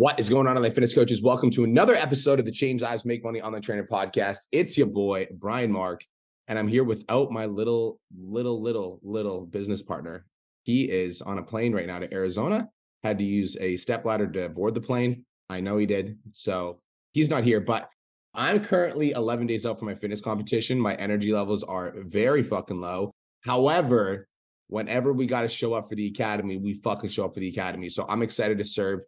What is going on, online fitness coaches? Welcome to another episode of the Change Lives Make Money Online Trainer podcast. It's your boy, Brian Mark, and I'm here without my little, little, little, little business partner. He is on a plane right now to Arizona, had to use a stepladder to board the plane. I know he did. So he's not here, but I'm currently 11 days out from my fitness competition. My energy levels are very fucking low. However, whenever we got to show up for the academy, we fucking show up for the academy. So I'm excited to serve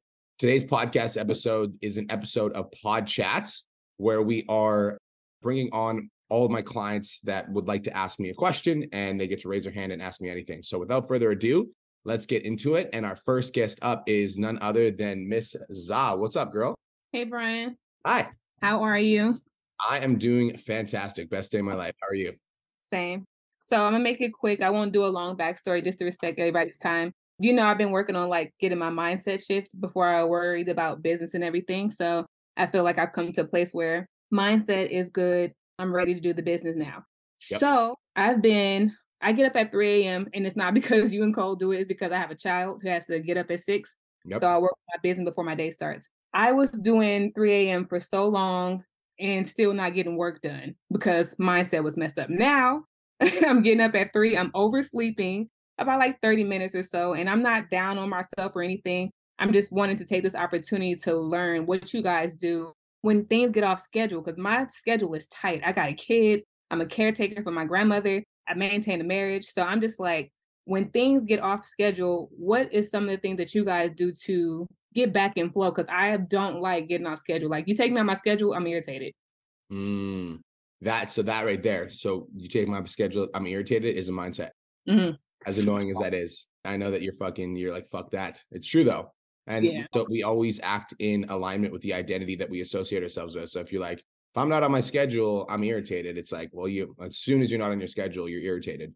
Today's podcast episode is an episode of Pod Chats where we are bringing on all of my clients that would like to ask me a question and they get to raise their hand and ask me anything. So without further ado, let's get into it. And our first guest up is none other than Miss Za. What's up, girl? Hey, Brian. Hi. How are you? I am doing fantastic. Best day of my life. How are you? Same. So I'm gonna make it quick. I won't do a long backstory just to respect everybody's time you know, I've been working on like getting my mindset shift before I worried about business and everything. So I feel like I've come to a place where mindset is good. I'm ready to do the business now. Yep. So I've been, I get up at 3 a.m. and it's not because you and Cole do it, it's because I have a child who has to get up at six. Yep. So I work my business before my day starts. I was doing 3 a.m. for so long and still not getting work done because mindset was messed up. Now I'm getting up at three, I'm oversleeping about like 30 minutes or so. And I'm not down on myself or anything. I'm just wanting to take this opportunity to learn what you guys do when things get off schedule because my schedule is tight. I got a kid, I'm a caretaker for my grandmother, I maintain a marriage. So I'm just like, when things get off schedule, what is some of the things that you guys do to get back in flow? Because I don't like getting off schedule. Like you take me on my schedule, I'm irritated. Mm, that so that right there. So you take my schedule, I'm irritated is a mindset. Mm-hmm as annoying as that is. I know that you're fucking, you're like, fuck that. It's true though. And yeah. so we always act in alignment with the identity that we associate ourselves with. So if you're like, if I'm not on my schedule, I'm irritated. It's like, well, you as soon as you're not on your schedule, you're irritated.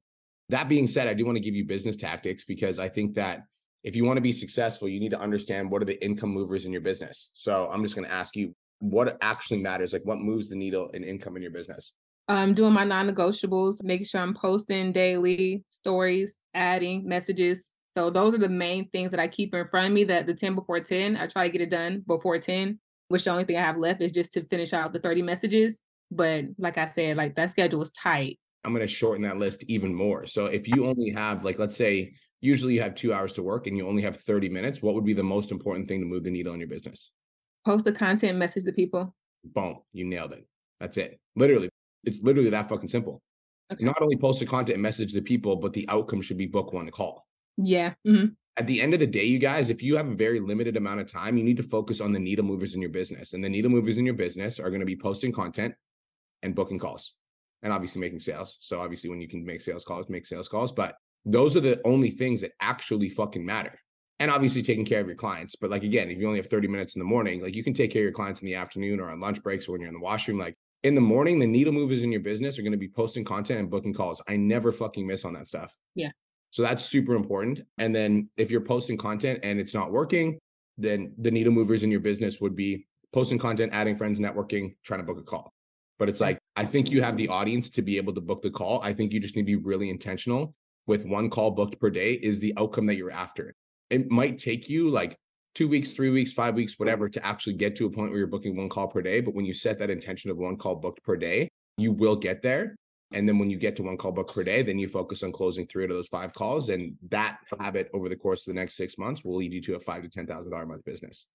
That being said, I do want to give you business tactics because I think that if you want to be successful, you need to understand what are the income movers in your business. So I'm just going to ask you what actually matters, like what moves the needle in income in your business. I'm doing my non negotiables, making sure I'm posting daily stories, adding messages. So those are the main things that I keep in front of me. That the 10 before 10, I try to get it done before 10, which the only thing I have left is just to finish out the 30 messages. But like I said, like that schedule is tight. I'm going to shorten that list even more. So if you only have, like, let's say, usually you have two hours to work and you only have 30 minutes, what would be the most important thing to move the needle in your business? Post the content message to people. Boom, you nailed it. That's it. Literally, it's literally that fucking simple. Okay. Not only post the content and message the people, but the outcome should be book one call. Yeah. Mm-hmm. At the end of the day, you guys, if you have a very limited amount of time, you need to focus on the needle movers in your business. And the needle movers in your business are going to be posting content and booking calls and obviously making sales. So obviously when you can make sales calls, make sales calls, but those are the only things that actually fucking matter. And obviously taking care of your clients. But like again, if you only have 30 minutes in the morning, like you can take care of your clients in the afternoon or on lunch breaks or when you're in the washroom. Like in the morning, the needle movers in your business are going to be posting content and booking calls. I never fucking miss on that stuff. Yeah. So that's super important. And then if you're posting content and it's not working, then the needle movers in your business would be posting content, adding friends, networking, trying to book a call. But it's like, I think you have the audience to be able to book the call. I think you just need to be really intentional with one call booked per day is the outcome that you're after. It might take you like two weeks, three weeks, five weeks, whatever, to actually get to a point where you're booking one call per day. But when you set that intention of one call booked per day, you will get there. And then when you get to one call book per day, then you focus on closing three out of those five calls. And that habit over the course of the next six months will lead you to a five to ten thousand dollar month business.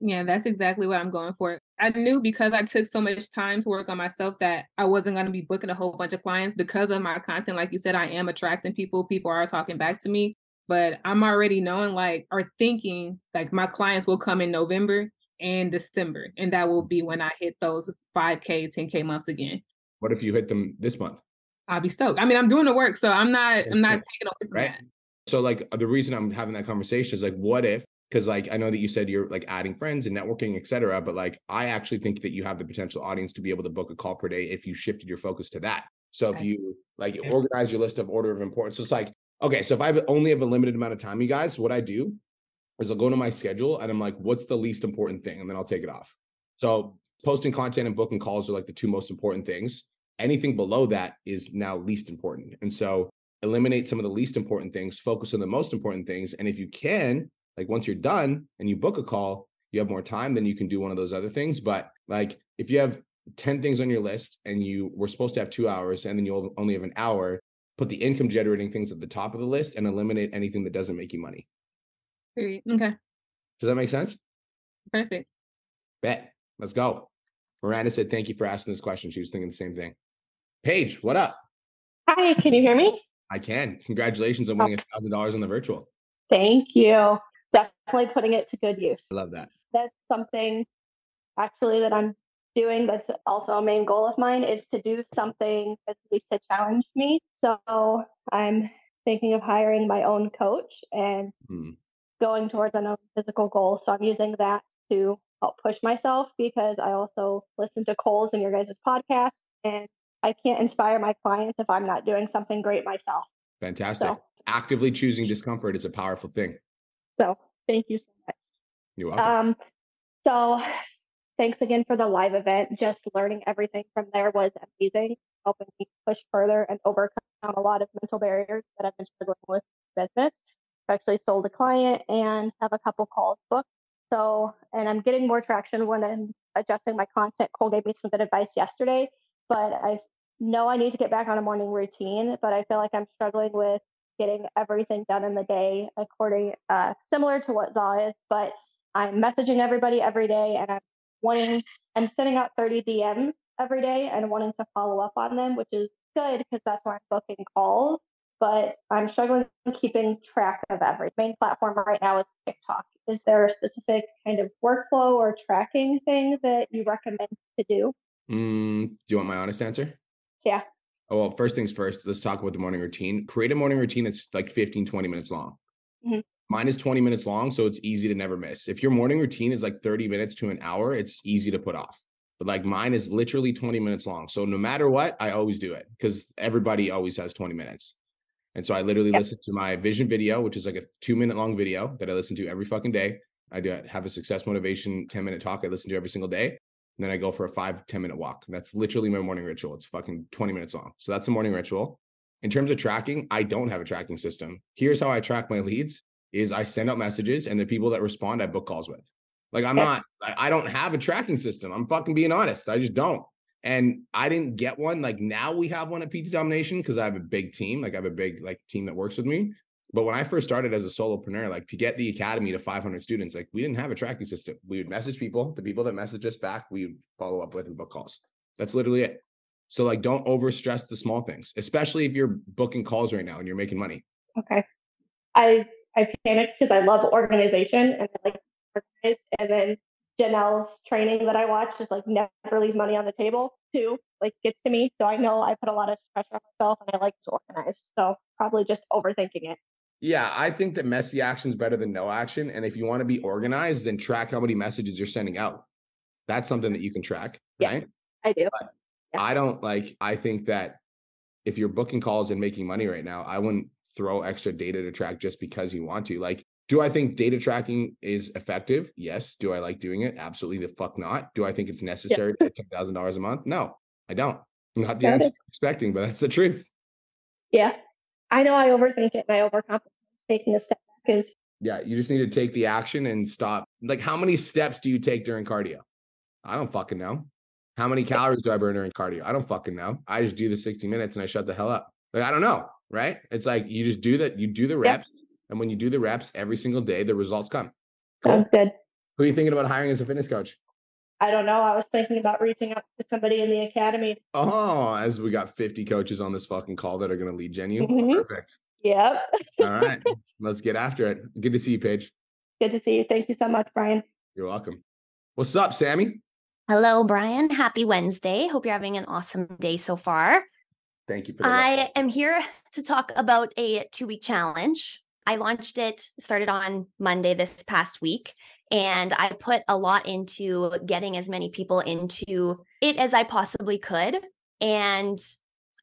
Yeah, that's exactly what I'm going for. I knew because I took so much time to work on myself that I wasn't going to be booking a whole bunch of clients because of my content. Like you said, I am attracting people. People are talking back to me but I'm already knowing like or thinking like my clients will come in November and December, and that will be when I hit those 5K, 10K months again. What if you hit them this month? I'll be stoked. I mean, I'm doing the work, so I'm not I'm not taking away from right? that. So like the reason I'm having that conversation is like, what if? Because like I know that you said you're like adding friends and networking, etc. But like I actually think that you have the potential audience to be able to book a call per day if you shifted your focus to that. So if you like organize your list of order of importance, so it's like Okay, so if I only have a limited amount of time, you guys, what I do is I'll go to my schedule and I'm like, what's the least important thing? And then I'll take it off. So posting content and booking calls are like the two most important things. Anything below that is now least important. And so eliminate some of the least important things, focus on the most important things. And if you can, like once you're done and you book a call, you have more time, then you can do one of those other things. But like if you have 10 things on your list and you were supposed to have two hours and then you only have an hour, put the income generating things at the top of the list and eliminate anything that doesn't make you money. Okay. Does that make sense? Perfect. Bet. Let's go. Miranda said, Thank you for asking this question. She was thinking the same thing. Paige, what up? Hi, can you hear me? I can. Congratulations on winning a thousand dollars on the virtual. Thank you. Definitely putting it to good use. I love that. That's something actually that I'm doing that's also a main goal of mine is to do something least to challenge me. So I'm thinking of hiring my own coach and Hmm. going towards an own physical goal. So I'm using that to help push myself because I also listen to Cole's and your guys' podcast and I can't inspire my clients if I'm not doing something great myself. Fantastic. So, Actively choosing discomfort is a powerful thing. so thank you so much. You're welcome. Um, so thanks again for the live event. Just learning everything from there was amazing, helping me push further and overcome a lot of mental barriers that I've been struggling with business. I've actually sold a client and have a couple calls booked. So, and I'm getting more traction when I'm adjusting my content. Cole gave me some good advice yesterday, but I know I need to get back on a morning routine, but I feel like I'm struggling with getting everything done in the day according uh, similar to what Zaw is, but I'm messaging everybody every day and I'm wanting I'm sending out 30 DMs every day and wanting to follow up on them, which is good because that's where I'm booking calls. But I'm struggling keeping track of every main platform right now is TikTok. Is there a specific kind of workflow or tracking thing that you recommend to do? Mm, do you want my honest answer? Yeah. Oh, well, first things first, let's talk about the morning routine. Create a morning routine that's like 15, 20 minutes long. Mhm. Mine is 20 minutes long, so it's easy to never miss. If your morning routine is like 30 minutes to an hour, it's easy to put off. But like mine is literally 20 minutes long. So no matter what, I always do it because everybody always has 20 minutes. And so I literally Yep. listen to my vision video, which is like a two minute long video that I listen to every fucking day. I do have a success motivation 10 minute talk I listen to every single day. And then I go for a five 10 minute walk. That's literally my morning ritual. It's fucking 20 minutes long. So that's the morning ritual. In terms of tracking, I don't have a tracking system. Here's how I track my leads is I send out messages and the people that respond, I book calls with. Like I'm not, I don't have a tracking system. I'm fucking being honest. I just don't. And I didn't get one. Like now we have one at PT Domination because I have a big team. Like I have a big like team that works with me. But when I first started as a solopreneur, like to get the academy to 500 students, like we didn't have a tracking system. We would message people, the people that message us back, we would follow up with and book calls. That's literally it. So like don't over stress the small things, especially if you're booking calls right now and you're making money. Okay. I I panicked because I love organization and I like organized. And then Janelle's training that I watch is like never leave money on the table too. Like gets to me. So I know I put a lot of pressure on myself and I like to organize. So probably just overthinking it. Yeah, I think that messy action is better than no action. And if you want to be organized, then track how many messages you're sending out. That's something that you can track, Yeah. right? I do. Yeah. I don't like, I think that if you're booking calls and making money right now, I wouldn't throw extra data to track just because you want to. Like, do I think data tracking is effective? Yes. Do I like doing it? Absolutely the fuck not. Do I think it's necessary to ten thousand dollars a month? No, I don't. Not the answer. I'm expecting, but that's the truth. Yeah. I know I overthink it and I overcomplicate. Taking a step back is Yeah, you just need to take the action and stop. Like, how many steps do you take during cardio? I don't fucking know. How many calories do I burn during cardio? I don't fucking know. I just do the 60 minutes and I shut the hell up. Like, I don't know. Right. It's like you just do that. You do the reps. And when you do the reps every single day, the results come. Cool. sounds good. Who are you thinking about hiring as a fitness coach? I don't know. I was thinking about reaching out to somebody in the academy. Oh, as we got 50 coaches on this fucking call that are going to lead gen you. Mhm. Perfect. Yep. All right. Let's get after it. Good to see you, Paige. Good to see you. Thank you so much, Brian. You're welcome. What's up, Sammy? Hello, Brian. Happy Wednesday. Hope you're having an awesome day so far. Thank you for the I am here to talk about a two week challenge. I launched it, started on Monday this past week, and I put a lot into getting as many people into it as I possibly could. And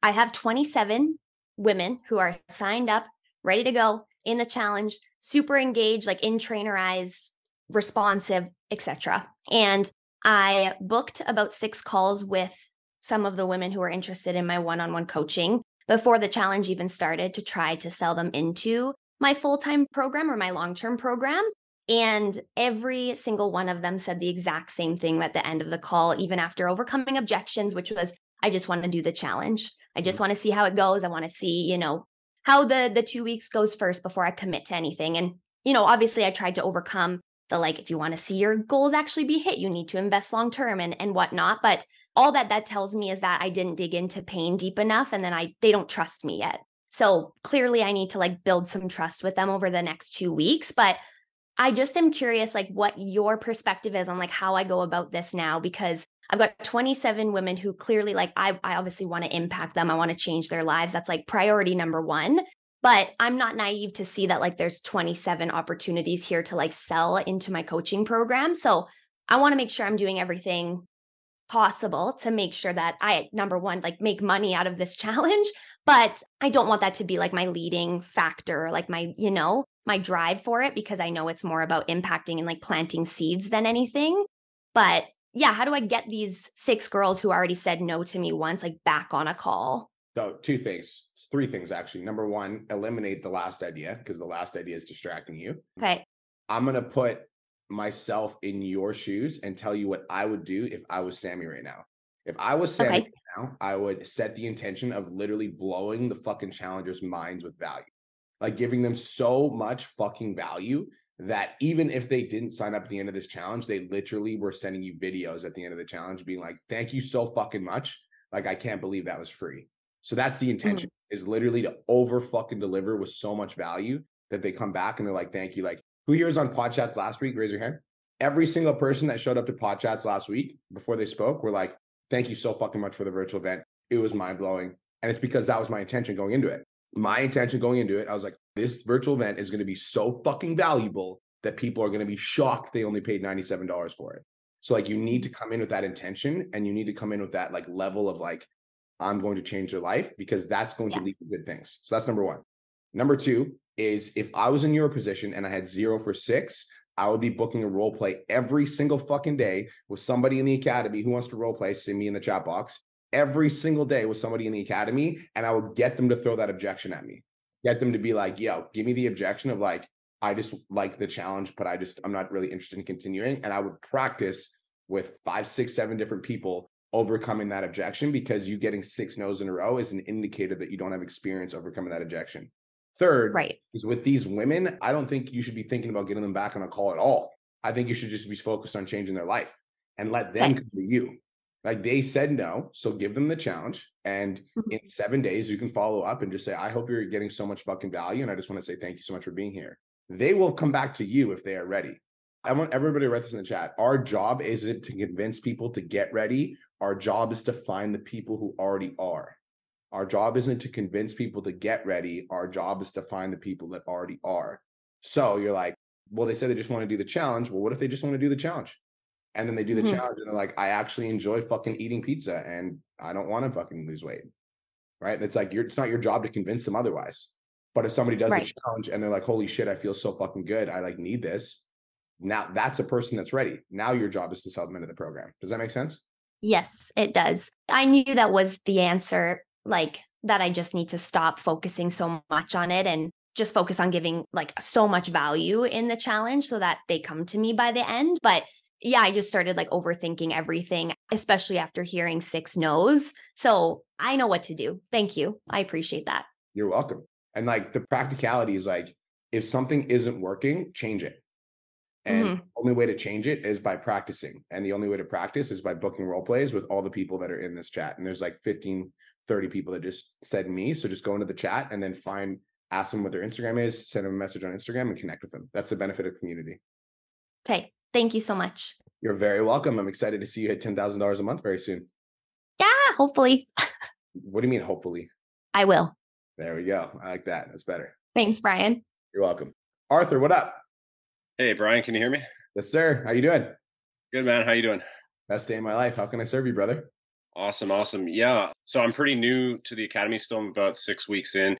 I have 27 women who are signed up, ready to go in the challenge, super engaged, like in Trainerize, responsive, etc. And I booked about six calls with some of the women who are interested in my one on one coaching before the challenge even started to try to sell them into my full time program or my long term program. And every single one of them said the exact same thing at the end of the call, even after overcoming objections, which was, I just want to do the challenge. I just mm-hmm. want to see how it goes. I want to see, you know, how the the two weeks goes first before I commit to anything. And, you know, obviously I tried to overcome the like, if you want to see your goals actually be hit, you need to invest long term and and whatnot. But all that that tells me is that I didn't dig into pain deep enough and then I they don't trust me yet. So clearly I need to like build some trust with them over the next 2 weeks, but I just am curious like what your perspective is on like how I go about this now because I've got 27 women who clearly like I I obviously want to impact them. I want to change their lives. That's like priority number 1. But I'm not naive to see that like there's 27 opportunities here to like sell into my coaching program. So I want to make sure I'm doing everything possible to make sure that I number one like make money out of this challenge but I don't want that to be like my leading factor like my you know my drive for it because I know it's more about impacting and like planting seeds than anything. But yeah how do I get these six girls who already said no to me once like back on a call? So two things three things actually. Number one eliminate the last idea because the last idea is distracting you. Okay. I'm going to put myself in your shoes and tell you what I would do if I was Sammy right now. If I was Sammy Okay. right now, I would set the intention of literally blowing the fucking challengers' minds with value. Like giving them so much fucking value that even if they didn't sign up at the end of this challenge, they literally were sending you videos at the end of the challenge being like, thank you so fucking much. Like, I can't believe that was free. So that's the mm-hmm. intention is literally to over fucking deliver with so much value that they come back and they're like, thank you. Like, who here was on pod chats last week? Raise your hand. Every single person that showed up to pod chats last week before they spoke were like, thank you so fucking much for the virtual event. It was mind blowing. And it's because that was my intention going into it. My intention going into it, I was like, this virtual event is going to be so fucking valuable that people are going to be shocked they only paid $97 for it. So like you need to come in with that intention and you need to come in with that like level of like, I'm going to change their life because that's going Yeah. to lead to good things. So that's number one. Number two is if I was in your position and I had zero for six, I would be booking a role play every single fucking day with somebody in the academy who wants to role play, See me in the chat box every single day with somebody in the academy. And I would get them to throw that objection at me, get them to be like, yo, give me the objection of like, I just like the challenge, but I just, I'm not really interested in continuing. And I would practice with five, six, seven different people overcoming that objection because you getting six no's in a row is an indicator that you don't have experience overcoming that objection. Third, right is with these women, I don't think you should be thinking about getting them back on a call at all. I think you should just be focused on changing their life and let them Okay. come to you. Like they said no, so give them the challenge. And Mhm. in seven days, you can follow up and just say, I hope you're getting so much fucking value. And I just want to say thank you so much for being here. They will come back to you if they are ready. I want everybody to write this in the chat. Our job isn't to convince people to get ready. Our job is to find the people who already are. Our job isn't to convince people to get ready. Our job is to find the people that already are. So you're like, well, they said they just want to do the challenge. Well, what if they just want to do the challenge? And then they do the Mhm. challenge and they're like, I actually enjoy fucking eating pizza and I don't want to fucking lose weight. Right. It's like you're it's not your job to convince them otherwise. But if somebody does Right. the challenge and they're like, holy shit, I feel so fucking good. I like need this. Now that's a person that's ready. Now your job is to sell them into the program. Does that make sense? Yes, it does. I knew that was the answer, like that I just need to stop focusing so much on it and just focus on giving like so much value in the challenge so that they come to me by the end. But yeah, I just started like overthinking everything, especially after hearing six no's. So I know what to do. Thank you. I appreciate that. You're welcome. And like the practicality is like, if something isn't working, change it. And Mhm. the only way to change it is by practicing. And the only way to practice is by booking role plays with all the people that are in this chat. And there's like 15, 30 people that just said me. So just go into the chat and then find, ask them what their Instagram is, send them a message on Instagram and connect with them. That's the benefit of community. Okay. Thank you so much. You're very welcome. I'm excited to see you hit $10,000 a month very soon. Yeah, hopefully What do you mean, hopefully? I will. There we go. I like that. That's better. Thanks, Brian. You're welcome. Arthur, what up? Hey, Brian, can you hear me? Yes, sir. How you doing? Good, man. How you doing? Best day of my life. How can I serve you, brother? Awesome, awesome. Yeah. So I'm pretty new to the academy still. I'm about six weeks in.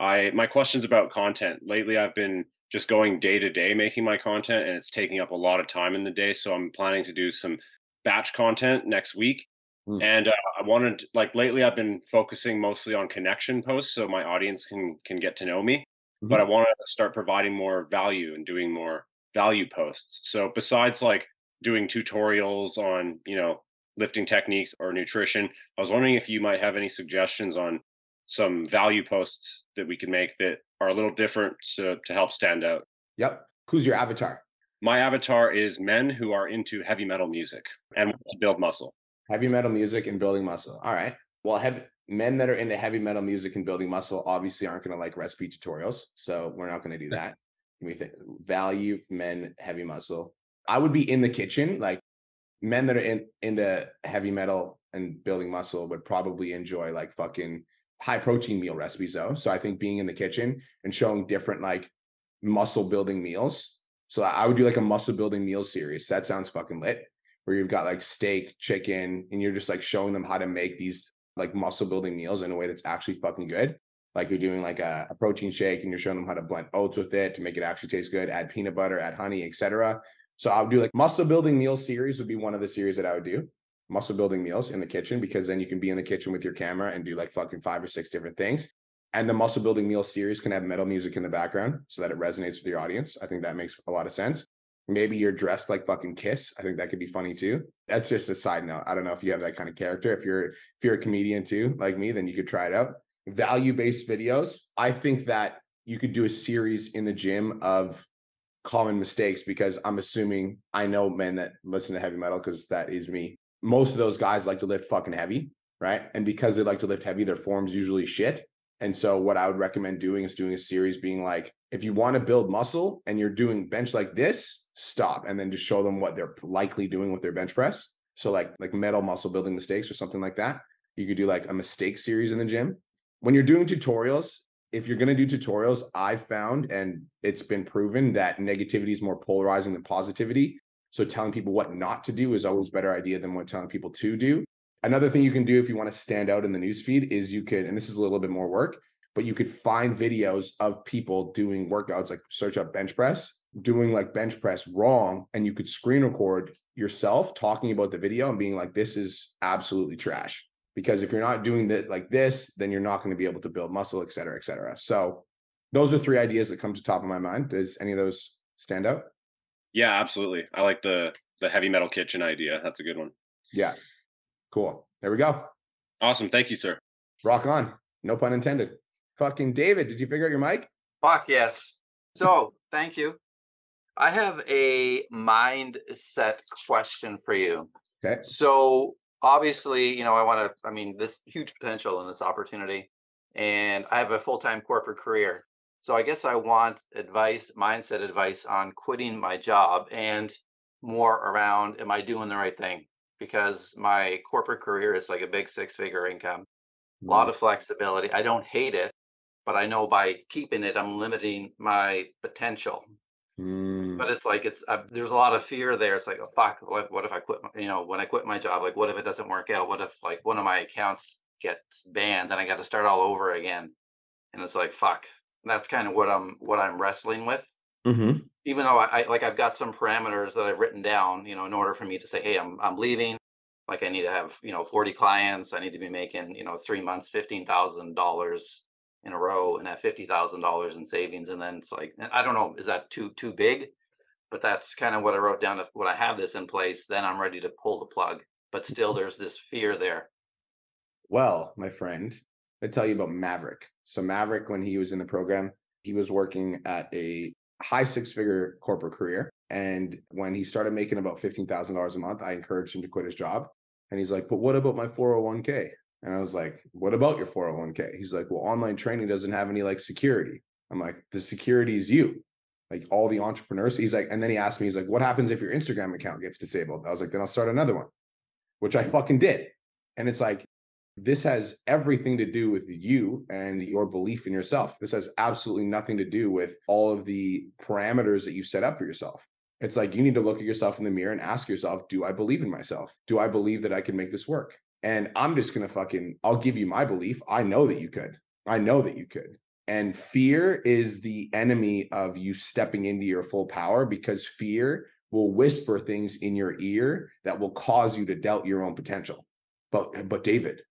I my question's about content. Lately I've been just going day to day making my content and it's taking up a lot of time in the day. So I'm planning to do some batch content next week. Hmm. And uh, I wanted like lately I've been focusing mostly on connection posts so my audience can can get to know me. But I want to start providing more value and doing more value posts. So besides like doing tutorials on, you know, lifting techniques or nutrition, I was wondering if you might have any suggestions on some value posts that we can make that are a little different to, to help stand out. Yep. Who's your avatar? My avatar is men who are into heavy metal music and build muscle. Heavy metal music and building muscle. All right. Well, heavy, men that are into heavy metal music and building muscle obviously aren't going to like recipe tutorials. So we're not going to do that. We think value men, heavy muscle. I would be in the kitchen. Like men that are in into heavy metal and building muscle would probably enjoy like fucking high protein meal recipes though. So I think being in the kitchen and showing different like muscle building meals. So I would do like a muscle building meal series. That sounds fucking lit. Where you've got like steak, chicken, and you're just like showing them how to make these like muscle building meals in a way that's actually fucking good. Like you're doing like a, a protein shake and you're showing them how to blend oats with it to make it actually taste good, add peanut butter, add honey, etc. So I would do like muscle building meal series would be one of the series that I would do muscle building meals in the kitchen because then you can be in the kitchen with your camera and do like fucking five or six different things. And the muscle building meal series can have metal music in the background so that it resonates with your audience. I think that makes a lot of sense. Maybe you're dressed like fucking Kiss. I think that could be funny too. That's just a side note. I don't know if you have that kind of character. If you're if you're a comedian too, like me, then you could try it out. Value-based videos. I think that you could do a series in the gym of common mistakes because I'm assuming I know men that listen to heavy metal because that is me most of those guys like to lift fucking heavy, right? And because they like to lift heavy, their form's usually shit. And so what I would recommend doing is doing a series being like, if you want to build muscle and you're doing bench like this, stop and then just show them what they're likely doing with their bench press. So like like metal muscle building mistakes or something like that. You could do like a mistake series in the gym. When you're doing tutorials, if you're going to do tutorials, I've found and it's been proven that negativity is more polarizing than positivity. So telling people what not to do is always a better idea than what telling people to do. Another thing you can do if you want to stand out in the newsfeed is you could, and this is a little bit more work, but you could find videos of people doing workouts, like search up bench press, doing like bench press wrong, and you could screen record yourself talking about the video and being like, this is absolutely trash. Because if you're not doing that like this, then you're not going to be able to build muscle, et cetera, et cetera. So those are three ideas that come to top of my mind. Does any of those stand out? Yeah, absolutely. I like the the heavy metal kitchen idea. That's a good one. Yeah. Cool. There we go. Awesome. Thank you, sir. Rock on. No pun intended. Fucking David, did you figure out your mic? Fuck yes. So thank you. I have a mindset question for you. Okay. So obviously, you know, I want to, I mean, this huge potential in this opportunity. And I have a full time corporate career. So I guess I want advice, mindset advice on quitting my job and more around am I doing the right thing? Because my corporate career is like a big six figure income, a lot mm. of flexibility. I don't hate it, but I know by keeping it, I'm limiting my potential. Mm. But it's like it's uh, there's a lot of fear there. It's like, oh, fuck, what, what if I quit? My, you know, when I quit my job, like, what if it doesn't work out? What if like one of my accounts gets banned and I got to start all over again? And it's like, fuck, that's kind of what I'm what I'm wrestling with. Mm-hmm. Even though I, I like I've got some parameters that I've written down, you know, in order for me to say, hey, I'm I'm leaving. Like I need to have you know 40 clients. I need to be making you know three months, fifteen thousand dollars in a row, and have fifty thousand dollars in savings. And then it's like I don't know, is that too too big? But that's kind of what I wrote down. When I have this in place, then I'm ready to pull the plug. But still, there's this fear there. Well, my friend, I tell you about Maverick. So Maverick, when he was in the program, he was working at a high six figure corporate career. And when he started making about $15,000 a month, I encouraged him to quit his job. And he's like, but what about my 401k? And I was like, what about your 401k? He's like, well, online training doesn't have any like security. I'm like, the security is you. Like all the entrepreneurs. He's like, and then he asked me, he's like, what happens if your Instagram account gets disabled? I was like, then I'll start another one, which I mm-hmm. fucking did. And it's like, this has everything to do with you and your belief in yourself. This has absolutely nothing to do with all of the parameters that you set up for yourself. It's like you need to look at yourself in the mirror and ask yourself, do I believe in myself? Do I believe that I can make this work? And I'm just going to fucking, I'll give you my belief. I know that you could. I know that you could. And fear is the enemy of you stepping into your full power because fear will whisper things in your ear that will cause you to doubt your own potential. But but David,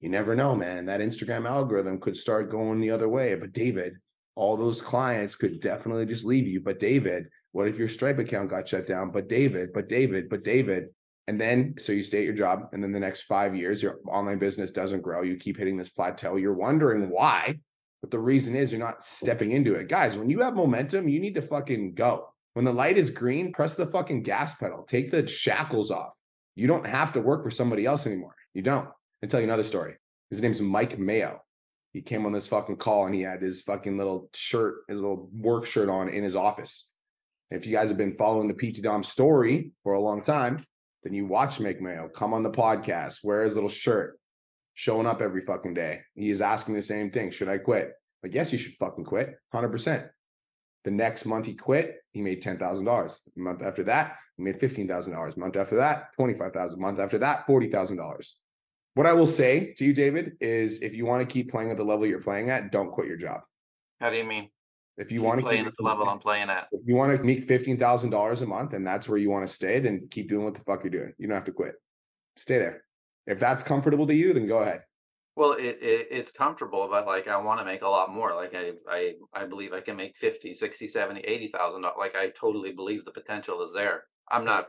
you never know, man. That Instagram algorithm could start going the other way. But David, all those clients could definitely just leave you. But David, What if your Stripe account got shut down? But David, but David, but David. And then, so you stay at your job, and then the next five years, your online business doesn't grow. You keep hitting this plateau. You're wondering why. But the reason is you're not stepping into it. Guys, when you have momentum, you need to fucking go. When the light is green, press the fucking gas pedal, take the shackles off. You don't have to work for somebody else anymore. You don't. I'll tell you another story. His name's Mike Mayo. He came on this fucking call and he had his fucking little shirt, his little work shirt on in his office. If you guys have been following the PT Dom story for a long time, then you watch Mike Mayo come on the podcast, wear his little shirt, showing up every fucking day. He is asking the same thing Should I quit? Like, yes, you should fucking quit 100%. The next month he quit, he made $10,000. The month after that, he made $15,000. Month after that, $25,000. Month after that, $40,000. What I will say to you, David, is if you want to keep playing at the level you're playing at, don't quit your job. How do you mean? If you Keep want to playing keep at the level I'm playing at. if you want to make fifteen thousand dollars a month and that's where you want to stay, then keep doing what the fuck you're doing. You don't have to quit. Stay there. If that's comfortable to you, then go ahead. Well, it, it it's comfortable, but like I want to make a lot more. Like I I I believe I can make 50, 60, 70, 80,000. Like I totally believe the potential is there. I'm not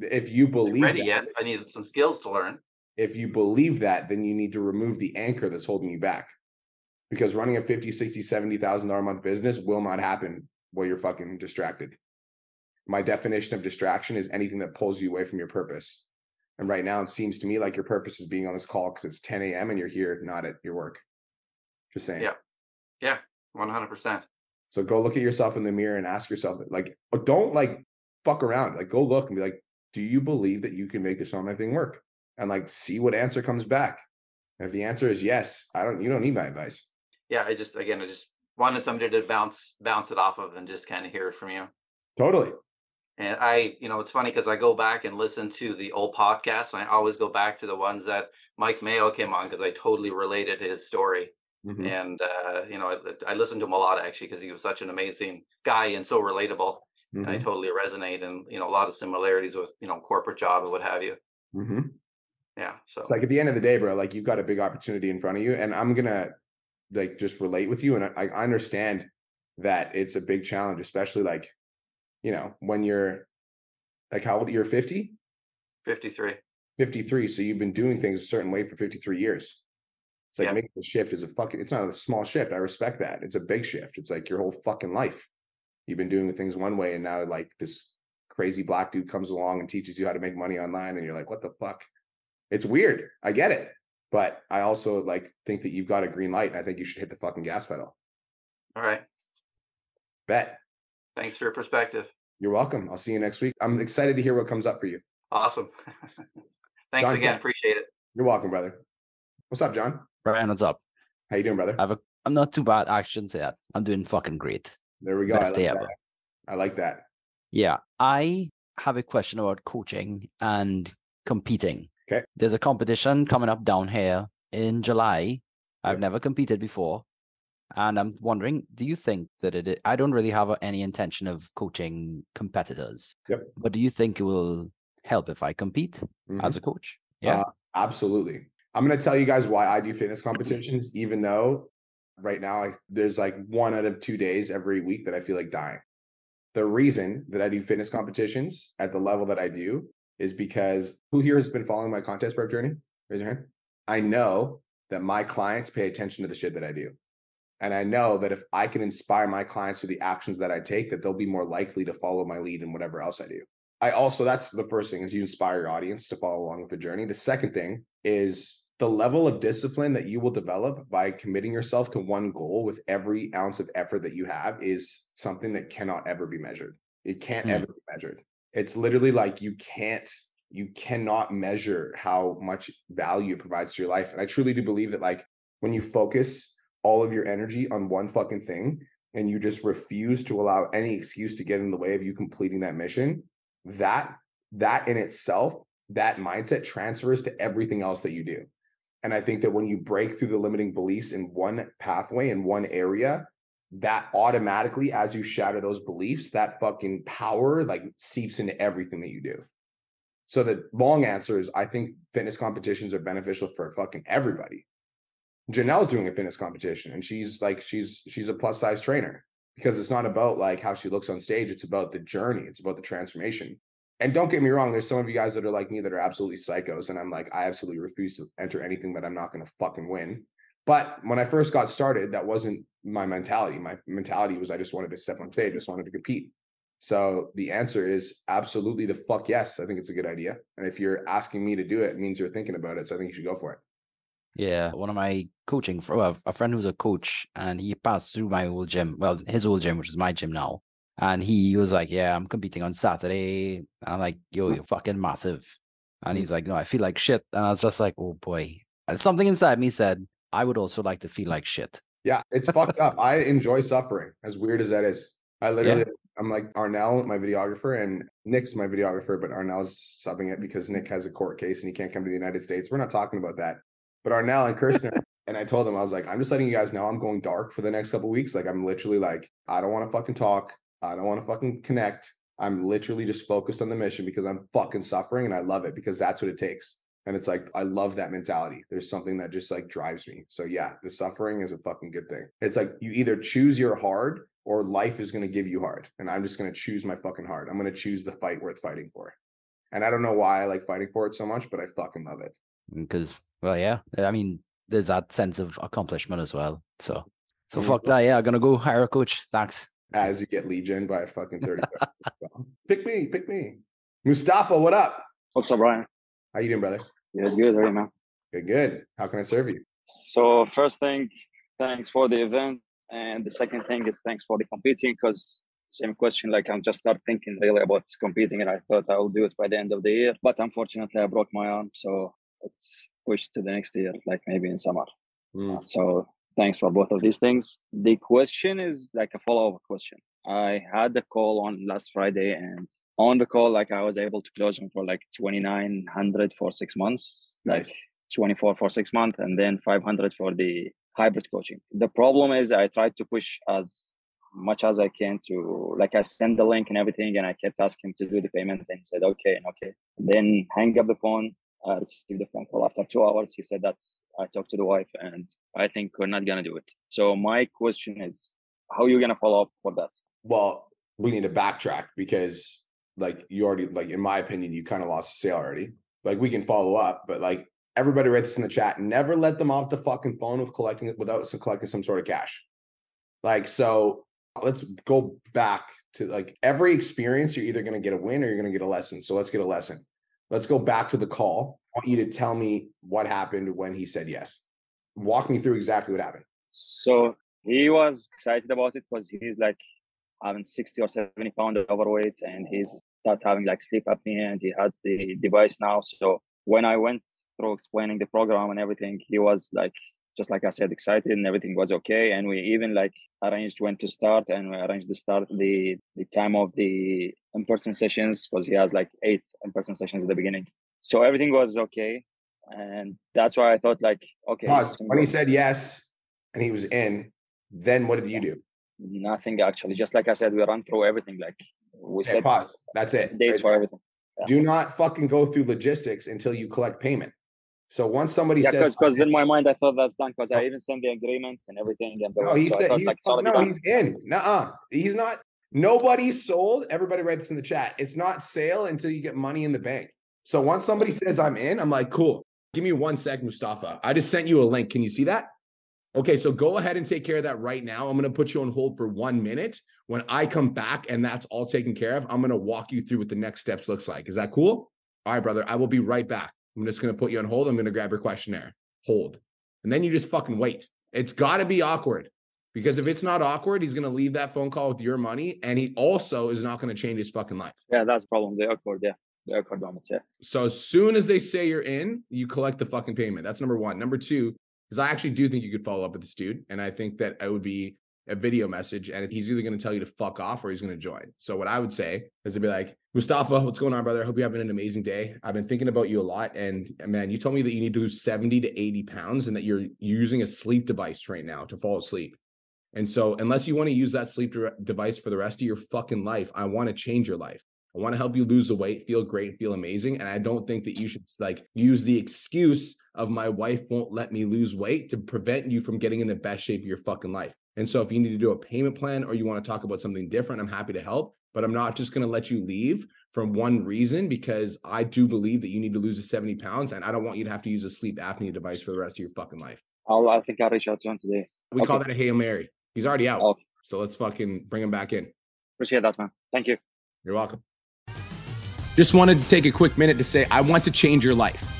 If you believe ready that, yet. I need some skills to learn. if you believe that, then you need to remove the anchor that's holding you back. Because running a 50, 60, 70,000 dollar a month business will not happen while you're fucking distracted. My definition of distraction is anything that pulls you away from your purpose. And right now, it seems to me like your purpose is being on this call because it's 10 a.m. and you're here, not at your work. Just saying. Yeah. Yeah, 100%. So go look at yourself in the mirror and ask yourself, like, oh, don't like fuck around. Like, go look and be like, do you believe that you can make this online thing work? And like, see what answer comes back. And if the answer is yes, I don't, you don't need my advice. Yeah, I just again I just wanted somebody to bounce bounce it off of and just kind of hear it from you. Totally. And I, you know, it's funny because I go back and listen to the old podcasts, and I always go back to the ones that Mike Mayo came on because I totally related to his story. Mhm. And uh, you know, I, I listened to him a lot actually because he was such an amazing guy and so relatable. And I Mhm. totally resonate, and you know, a lot of similarities with you know corporate job and what have you. Mhm. Yeah. So It's like at the end of the day, bro, like you've got a big opportunity in front of you. And I'm gonna like just relate with you. And I, I understand that it's a big challenge, especially like, you know, when you're like how old you're 50? 53. 53. So you've been doing things a certain way for 53 years. It's like Yeah. making the shift is a fucking, it's not a small shift. I respect that. It's a big shift. It's like your whole fucking life. You've been doing things one way and now like this crazy black dude comes along and teaches you how to make money online and you're like, what the fuck? It's weird. I get it. But I also like think that you've got a green light. And I think you should hit the fucking gas pedal. All right. Bet. Thanks for your perspective. You're welcome. I'll see you next week. I'm excited to hear what comes up for you. Awesome. Thanks John, again. Appreciate it. You're welcome, brother. What's up, John? Brian, what's up? How you doing, brother? I have a, I'm not too bad. I shouldn't say that. I'm doing fucking great. There we go. I Best like day that. ever. I like that. Yeah. I have a question about coaching and competing. Okay. There's a competition coming up down here in July. I've never competed before. And I'm wondering, do you think that it, I don't really have any intention of coaching competitors. Yep. But do you think it will help if I compete Mhm. as a coach? Yeah. Uh, absolutely. I'm going to tell you guys why I do fitness competitions, even though right now I, there's like one out of two days every week that I feel like dying. The reason that I do fitness competitions at the level that I do is because who here has been following my contest prep journey? Raise your hand. I know that my clients pay attention to the shit that I do. And I know that if I can inspire my clients through the actions that I take, that they'll be more likely to follow my lead in whatever else I do. I also that's the first thing is you inspire your audience to follow along with the journey. The second thing is the level of discipline that you will develop by committing yourself to one goal with every ounce of effort that you have is something that cannot ever be measured. It can't Mm. ever be measured. It's literally like you can't you cannot measure how much value it provides to your life. And I truly do believe that like when you focus all of your energy on one fucking thing and you just refuse to allow any excuse to get in the way of you completing that mission, that that in itself, that mindset transfers to everything else that you do. And I think that when you break through the limiting beliefs in one pathway in one area, that automatically, as you shatter those beliefs, that fucking power like seeps into everything that you do. So the long answer is I think fitness competitions are beneficial for fucking everybody. Janelle's doing a fitness competition and she's like she's she's a plus size trainer. because it's not about like how she looks on stage. It's about the journey. It's about the transformation. And don't get me wrong, there's some of you guys that are like me that are absolutely psychos. And I'm like, I absolutely refuse to enter anything that I'm not going to fucking win. But when I first got started, that wasn't my mentality. My mentality was I just wanted to step on stage, just wanted to compete. So the answer is absolutely the fuck yes. I think it's a good idea. And if you're asking me to do it, it means you're thinking about it. So I think you should go for it. Yeah, one of my coaching, well, a friend who's a coach, and he passed through my old gym, well, his old gym, which is my gym now. And he was like, Yeah, I'm competing on Saturday. And I'm like, Yo, you're fucking massive. And he's mm-hmm. like, No, I feel like shit. And I was just like, Oh boy. And something inside me said, I would also like to feel like shit. Yeah, it's fucked up. I enjoy suffering, as weird as that is. I literally, yeah. I'm like Arnell, my videographer, and Nick's my videographer, but Arnell's subbing it because Nick has a court case and he can't come to the United States. We're not talking about that. But Arnell and Kirsten, and I told them, I was like, I'm just letting you guys know I'm going dark for the next couple weeks. Like, I'm literally like, I don't want to fucking talk. I don't want to fucking connect. I'm literally just focused on the mission because I'm fucking suffering and I love it because that's what it takes. And it's like, I love that mentality. There's something that just like drives me. So, yeah, the suffering is a fucking good thing. It's like you either choose your hard or life is going to give you hard. And I'm just going to choose my fucking hard. I'm going to choose the fight worth fighting for. And I don't know why I like fighting for it so much, but I fucking love it. Because, well, yeah, I mean, there's that sense of accomplishment as well. So, so mm-hmm. fuck that. Yeah, I'm going to go hire a coach. Thanks as you get lead gen by a fucking 30. pick me, pick me. Mustafa, what up? What's up, Brian? How you doing, brother? Good, good. How are you, man? Good, good. How can I serve you? So first thing, thanks for the event. And the second thing is thanks for the competing because same question, like I'm just start thinking really about competing and I thought I will do it by the end of the year. But unfortunately I broke my arm. So it's pushed to the next year, like maybe in summer. Mm. So thanks for both of these things. The question is like a follow-up question. I had a call on last Friday and on the call, like I was able to close them for like 2,900 for six months, nice. like 24 for six months, and then 500 for the hybrid coaching. The problem is I tried to push as much as I can to like I sent the link and everything, and I kept asking to do the payment, and he said okay and okay. Then hang up the phone. I received the phone call after two hours. He said that I talked to the wife, and I think we're not gonna do it. So my question is, how are you gonna follow up for that? Well, we need to backtrack because, like, you already, like, in my opinion, you kind of lost the sale already. Like, we can follow up, but like, everybody write this in the chat. Never let them off the fucking phone with collecting it without collecting some sort of cash. Like, so let's go back to like every experience. You're either going to get a win or you're going to get a lesson. So let's get a lesson. Let's go back to the call. I want you to tell me what happened when he said yes. Walk me through exactly what happened. So he was excited about it because he's like having 60 or 70 pound overweight and he's start having like sleep apnea and he has the device now. So when I went through explaining the program and everything, he was like just like I said, excited and everything was okay. And we even like arranged when to start and we arranged the start the the time of the in-person sessions because he has like eight in-person sessions at the beginning. So everything was okay. And that's why I thought like, okay. Pause. When he said yes and he was in, then what did you do? Nothing actually. Just like I said, we run through everything. Like we okay, said pause. That's it. Days for everything. Yeah. Do not fucking go through logistics until you collect payment. So once somebody yeah, says, because in my mind I thought that's done because I oh. even sent the agreements and everything. And no, he so said, he's, like, no, he's in. Nuh-uh. He's not. Nobody's sold. Everybody write this in the chat. It's not sale until you get money in the bank. So once somebody says I'm in, I'm like, cool. Give me one sec, Mustafa. I just sent you a link. Can you see that? Okay, so go ahead and take care of that right now. I'm going to put you on hold for one minute. When I come back and that's all taken care of, I'm going to walk you through what the next steps looks like. Is that cool? All right, brother. I will be right back. I'm just going to put you on hold. I'm going to grab your questionnaire. Hold. And then you just fucking wait. It's got to be awkward because if it's not awkward, he's going to leave that phone call with your money. And he also is not going to change his fucking life. Yeah, that's the problem. The awkward. Yeah. The awkward moments. Yeah. So as soon as they say you're in, you collect the fucking payment. That's number one. Number two, because I actually do think you could follow up with this dude. And I think that it would be a video message and he's either going to tell you to fuck off or he's going to join. So what I would say is to be like, Mustafa, what's going on, brother? I hope you're having an amazing day. I've been thinking about you a lot. And man, you told me that you need to lose 70 to 80 pounds and that you're using a sleep device right now to fall asleep. And so unless you want to use that sleep de- device for the rest of your fucking life, I want to change your life. I want to help you lose the weight, feel great, feel amazing. And I don't think that you should like use the excuse of my wife won't let me lose weight to prevent you from getting in the best shape of your fucking life. And so if you need to do a payment plan or you want to talk about something different, I'm happy to help. But I'm not just going to let you leave from one reason because I do believe that you need to lose the 70 pounds and I don't want you to have to use a sleep apnea device for the rest of your fucking life. I'll, I think I'll reach out to him today. We call that a Hail Mary. He's already out. Okay. So let's fucking bring him back in. Appreciate that, man. Thank you. You're welcome. Just wanted to take a quick minute to say I want to change your life.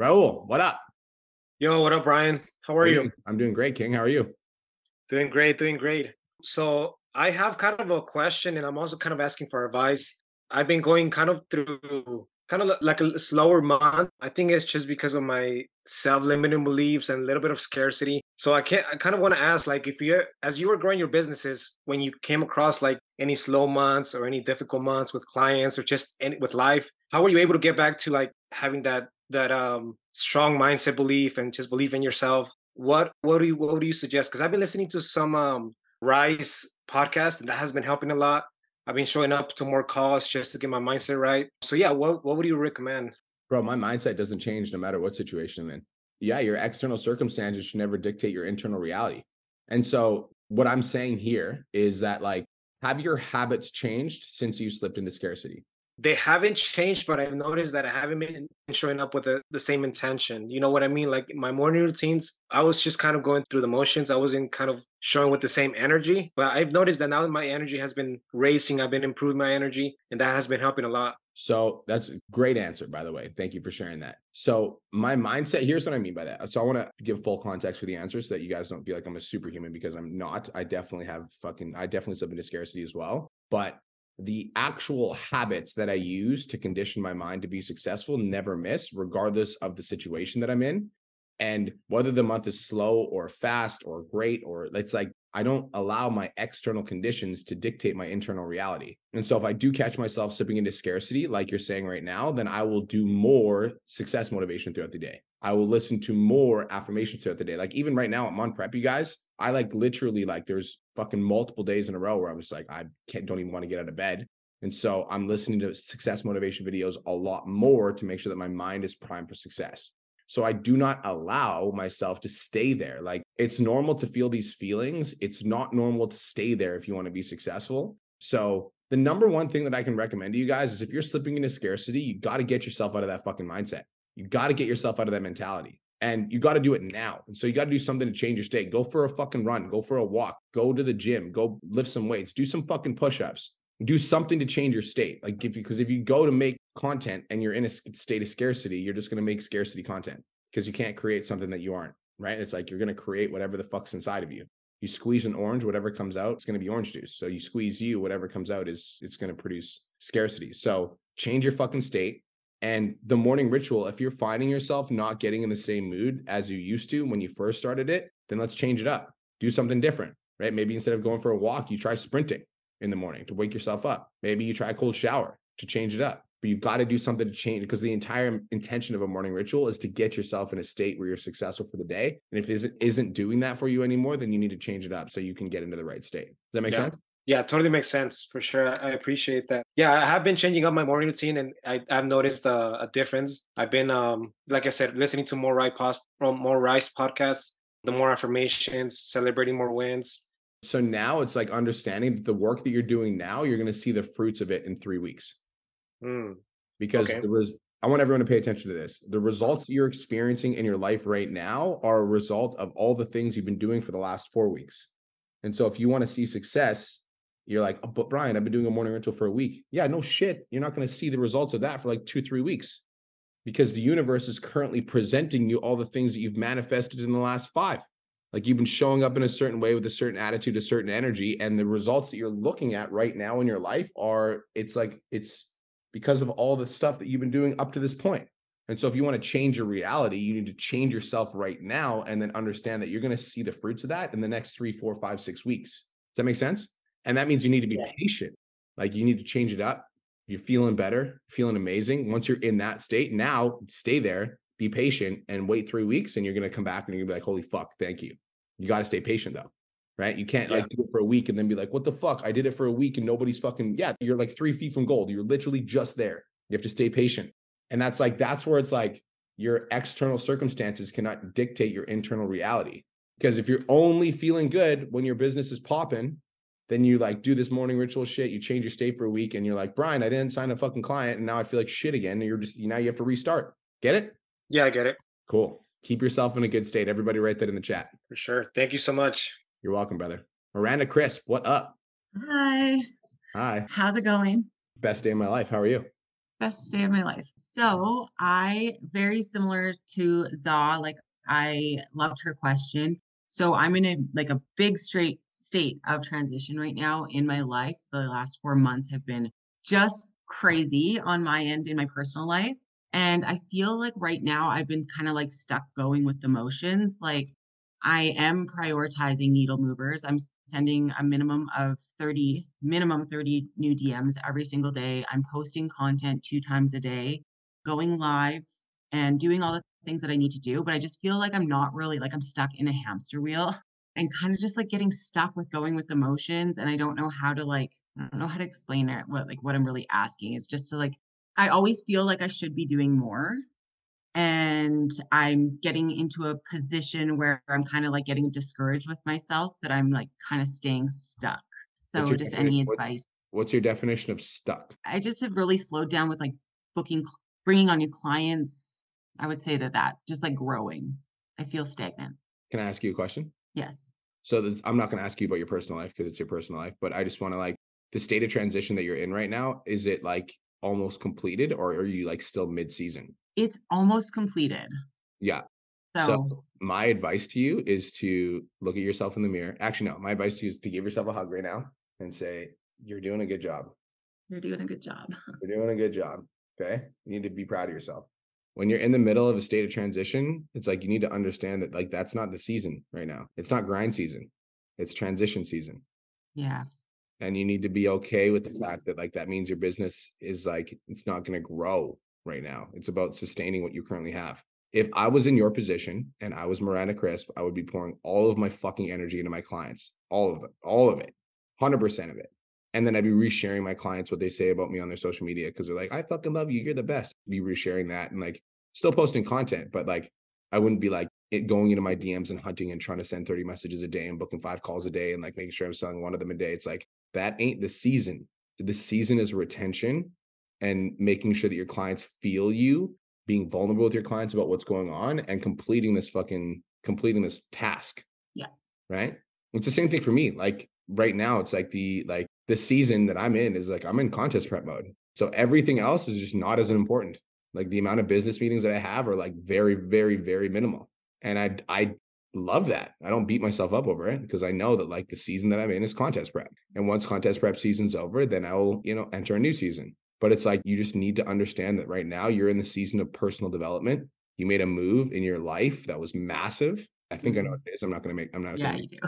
Raul, what up? Yo, what up, Brian? How are you? I'm doing great, King. How are you? Doing great, doing great. So I have kind of a question, and I'm also kind of asking for advice. I've been going kind of through kind of like a slower month. I think it's just because of my self-limiting beliefs and a little bit of scarcity. So I can't. I kind of want to ask, like, if you, as you were growing your businesses, when you came across like any slow months or any difficult months with clients or just any, with life, how were you able to get back to like having that that um strong mindset belief and just believe in yourself? What what do you what do you suggest? Because I've been listening to some um Rise podcast and that has been helping a lot. I've been showing up to more calls just to get my mindset right. So yeah, what what would you recommend? Bro, my mindset doesn't change no matter what situation I'm in. Yeah, your external circumstances should never dictate your internal reality. And so, what I'm saying here is that, like, have your habits changed since you slipped into scarcity? They haven't changed, but I've noticed that I haven't been showing up with the, the same intention. You know what I mean? Like my morning routines, I was just kind of going through the motions. I wasn't kind of showing with the same energy. But I've noticed that now my energy has been racing, I've been improving my energy, and that has been helping a lot. So, that's a great answer, by the way. Thank you for sharing that. So, my mindset here's what I mean by that. So, I want to give full context for the answer so that you guys don't feel like I'm a superhuman because I'm not. I definitely have fucking, I definitely slip into scarcity as well. But the actual habits that I use to condition my mind to be successful never miss, regardless of the situation that I'm in. And whether the month is slow or fast or great, or it's like I don't allow my external conditions to dictate my internal reality. And so if I do catch myself slipping into scarcity, like you're saying right now, then I will do more success motivation throughout the day. I will listen to more affirmations throughout the day. Like even right now, I'm on prep, you guys. I like literally like there's fucking multiple days in a row where I was like, I can't don't even want to get out of bed. And so I'm listening to success motivation videos a lot more to make sure that my mind is primed for success. So I do not allow myself to stay there. Like it's normal to feel these feelings. It's not normal to stay there if you want to be successful. So the number one thing that I can recommend to you guys is if you're slipping into scarcity, you got to get yourself out of that fucking mindset. You got to get yourself out of that mentality. And you got to do it now. And so you got to do something to change your state. Go for a fucking run, go for a walk, go to the gym, go lift some weights, do some fucking push-ups. Do something to change your state. Like if you because if you go to make content and you're in a state of scarcity, you're just going to make scarcity content because you can't create something that you aren't, right? It's like you're going to create whatever the fuck's inside of you. You squeeze an orange, whatever comes out, it's going to be orange juice. So you squeeze you, whatever comes out is it's going to produce scarcity. So change your fucking state. And the morning ritual, if you're finding yourself not getting in the same mood as you used to when you first started it, then let's change it up. Do something different, right? Maybe instead of going for a walk, you try sprinting in the morning to wake yourself up. Maybe you try a cold shower to change it up. But you've got to do something to change because the entire intention of a morning ritual is to get yourself in a state where you're successful for the day. And if it isn't, isn't doing that for you anymore, then you need to change it up so you can get into the right state. Does that make Yeah. sense? Yeah, totally makes sense for sure. I appreciate that. Yeah, I have been changing up my morning routine, and I, I've noticed a, a difference. I've been, um, like I said, listening to more right post, more Rise podcasts, the more affirmations, celebrating more wins. So now it's like understanding that the work that you're doing now, you're going to see the fruits of it in three weeks. Mm, because Okay. the res- I want everyone to pay attention to this. The results you're experiencing in your life right now are a result of all the things you've been doing for the last four weeks. And so if you want to see success, you're like, oh, but Brian, I've been doing a morning ritual for a week. Yeah, no shit. You're not going to see the results of that for like two, three weeks because the universe is currently presenting you all the things that you've manifested in the last five. Like you've been showing up in a certain way with a certain attitude, a certain energy, and the results that you're looking at right now in your life are it's like it's because of all the stuff that you've been doing up to this point. And so if you want to change your reality, you need to change yourself right now and then understand that you're going to see the fruits of that in the next three, four, five, six weeks. Does that make sense? And that means you need to be Yeah. patient. Like you need to change it up. You're feeling better, feeling amazing. Once you're in that state, now stay there, be patient, and wait three weeks, and you're gonna come back and you're gonna be like, "Holy fuck, thank you." You got to stay patient though, right? You can't like do it for a week and then be like, "What the fuck? I did it for a week and nobody's fucking yeah." You're like three feet from gold. You're literally just there. You have to stay patient, and that's like that's where it's like your external circumstances cannot dictate your internal reality. Because if you're only feeling good when your business is popping, then you like do this morning ritual shit, you change your state for a week, and you're like, Brian, I didn't sign a fucking client, and now I feel like shit again. And you're just now you have to restart. Get it? Yeah, I get it Cool. Keep yourself in a good state. Everybody write that in the chat. for sure. Thank you so much. You're welcome, brother. Miranda Crisp, what up? Hi, Hi. how's it going? Best day of my life. How are you? Best day of my life. So I very similar to Za, like I loved her question. So I'm in a like a big straight state of transition right now in my life. The last four months have been just crazy on my end in my personal life. And I feel like right now I've been kind of like stuck going with the motions. Like I am prioritizing needle movers. I'm sending a minimum of 30, minimum 30 new DMs every single day. I'm posting content two times a day, going live and doing all the things that I need to do. But I just feel like I'm not really like I'm stuck in a hamster wheel and kind of just like getting stuck with going with the motions. And I don't know how to like, I don't know how to explain it. What like what I'm really asking is just to like, I always feel like I should be doing more and I'm getting into a position where I'm kind of like getting discouraged with myself that I'm like kind of staying stuck. So just any advice? What's your definition of stuck? I just have really slowed down with like booking, bringing on new clients. I would say that that just like growing. I feel stagnant. Can I ask you a question? Yes. So this, I'm not going to ask you about your personal life because it's your personal life, but I just want to like the state of transition that you're in right now. Is it like almost completed or are you like still mid season? It's almost completed. Yeah. So, So my advice to you is to look at yourself in the mirror. Actually, no, my advice to you is to give yourself a hug right now and say, You're doing a good job. you're doing a good job. You're doing a good job. Okay. You need to be proud of yourself. When you're in the middle of a state of transition, it's like you need to understand that like that's not the season right now. It's not grind season. It's transition season. yeah. And you need to be okay with the mm-hmm. fact that like that means your business is like it's not going to grow right now. It's about sustaining what you currently have. If I was in your position and I was Miranda Crisp, I would be pouring all of my fucking energy into my clients, all of it, all of it, 100% of it. And then I'd be resharing my clients what they say about me on their social media because they're like, I fucking love you. You're the best. Be resharing that and like still posting content, but like I wouldn't be like it going into my DMs and hunting and trying to send 30 messages a day and booking five calls a day and like making sure I'm selling one of them a day. It's like that ain't the season. The season is retention and making sure that your clients feel you, being vulnerable with your clients about what's going on and completing this fucking completing this task. Yeah. Right. It's the same thing for me. Like right now, it's like the like the season that I'm in is like I'm in contest prep mode. So everything else is just not as important. Like the amount of business meetings that I have are like very, very, very minimal. And I I love that. I don't beat myself up over it because I know that like the season that I'm in is contest prep. And once contest prep season's over, then I'll, you know, enter a new season. But it's like you just need to understand that right now you're in the season of personal development. You made a move in your life that was massive. I think I know mm-hmm. what it is. I'm not going to make, I'm not Yeah, you do.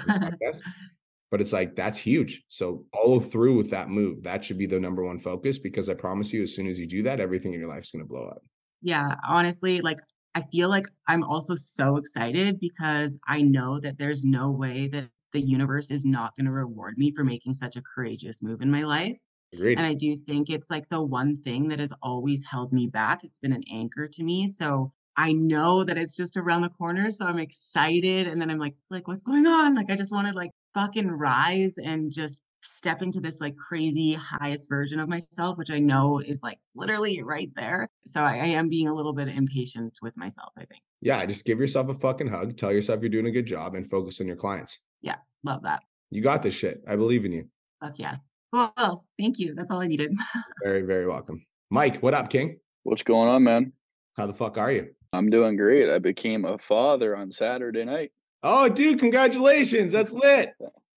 Make a podcast, but it's like that's huge. So follow through with that move. That should be the number one focus because I promise you, as soon as you do that, everything in your life is going to blow up. Yeah, honestly, like I feel like I'm also so excited because I know that there's no way that the universe is not going to reward me for making such a courageous move in my life. Agreed. And I do think it's like the one thing that has always held me back. It's been an anchor to me. So I know that it's just around the corner. So I'm excited. And then I'm like, like, what's going on? Like, I just want to like fucking rise and just step into this like crazy highest version of myself, which I know is like literally right there. So I, I am being a little bit impatient with myself, I think. yeah, just give yourself a fucking hug. Tell yourself you're doing a good job and focus on your clients. Yeah, love that. You got this shit. I believe in you. Fuck yeah. Well, thank you. That's all I needed. Very, very welcome. Mike, what up, King? What's going on, man? How the fuck are you? I'm doing great. I became a father on Saturday night. Oh, dude, congratulations. That's lit.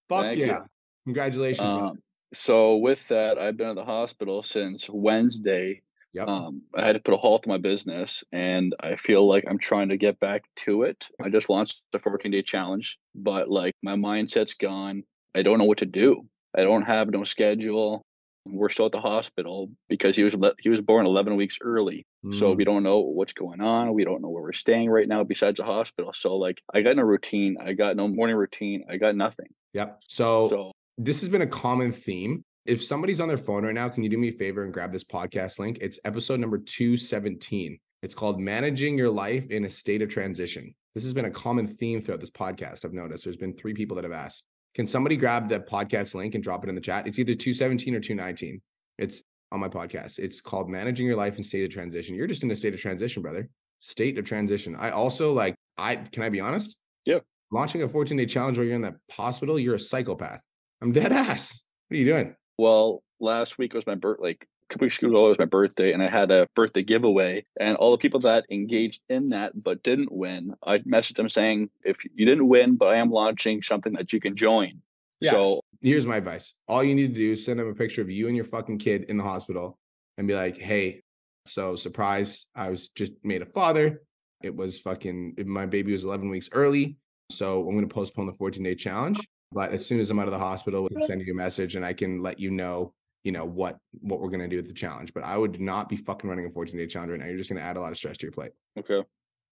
Fuck Thank you. yeah. Congratulations. Um, so with that, I've been at the hospital since Wednesday Yep. Um, I had to put a halt to my business, and I feel like I'm trying to get back to it. I just launched the 14 day challenge, but like my mindset's gone. I don't know what to do. I don't have no schedule. We're still at the hospital because he was le- he was born 11 weeks early, so Mm. we don't know what's going on. We don't know where we're staying right now besides the hospital. So like I got no routine. I got no morning routine. I got nothing. Yep. So, So this has been a common theme. If somebody's on their phone right now, can you do me a favor and grab this podcast link? It's episode number 217. It's called Managing Your Life in a State of Transition. This has been a common theme throughout this podcast. I've noticed there's been three people that have asked. Can somebody grab the podcast link and drop it in the chat? It's either 217 or 219. It's on my podcast. It's called Managing Your Life in State of Transition. You're just in a state of transition, brother. State of transition. I also like, I can I be honest? Yeah. Launching a 14 day challenge while you're in the hospital, you're a psychopath. I'm dead ass. What are you doing? Well, last week was my birth, like a couple weeks ago was my birthday, and I had a birthday giveaway. And all the people that engaged in that but didn't win, I messaged them saying, if you didn't win, but I am launching something that you can join. Yeah. So Here's my advice. All you need to do is send them a picture of you and your fucking kid in the hospital and be like, hey, so surprise, I was just made a father. It was fucking, my baby was 11 weeks early. So I'm going to postpone the 14 day challenge. But as soon as I'm out of the hospital, we'll send you a message and I can let you know, you know, what, what we're going to do with the challenge. But I would not be fucking running a 14 day challenge right now. You're just going to add a lot of stress to your plate. okay.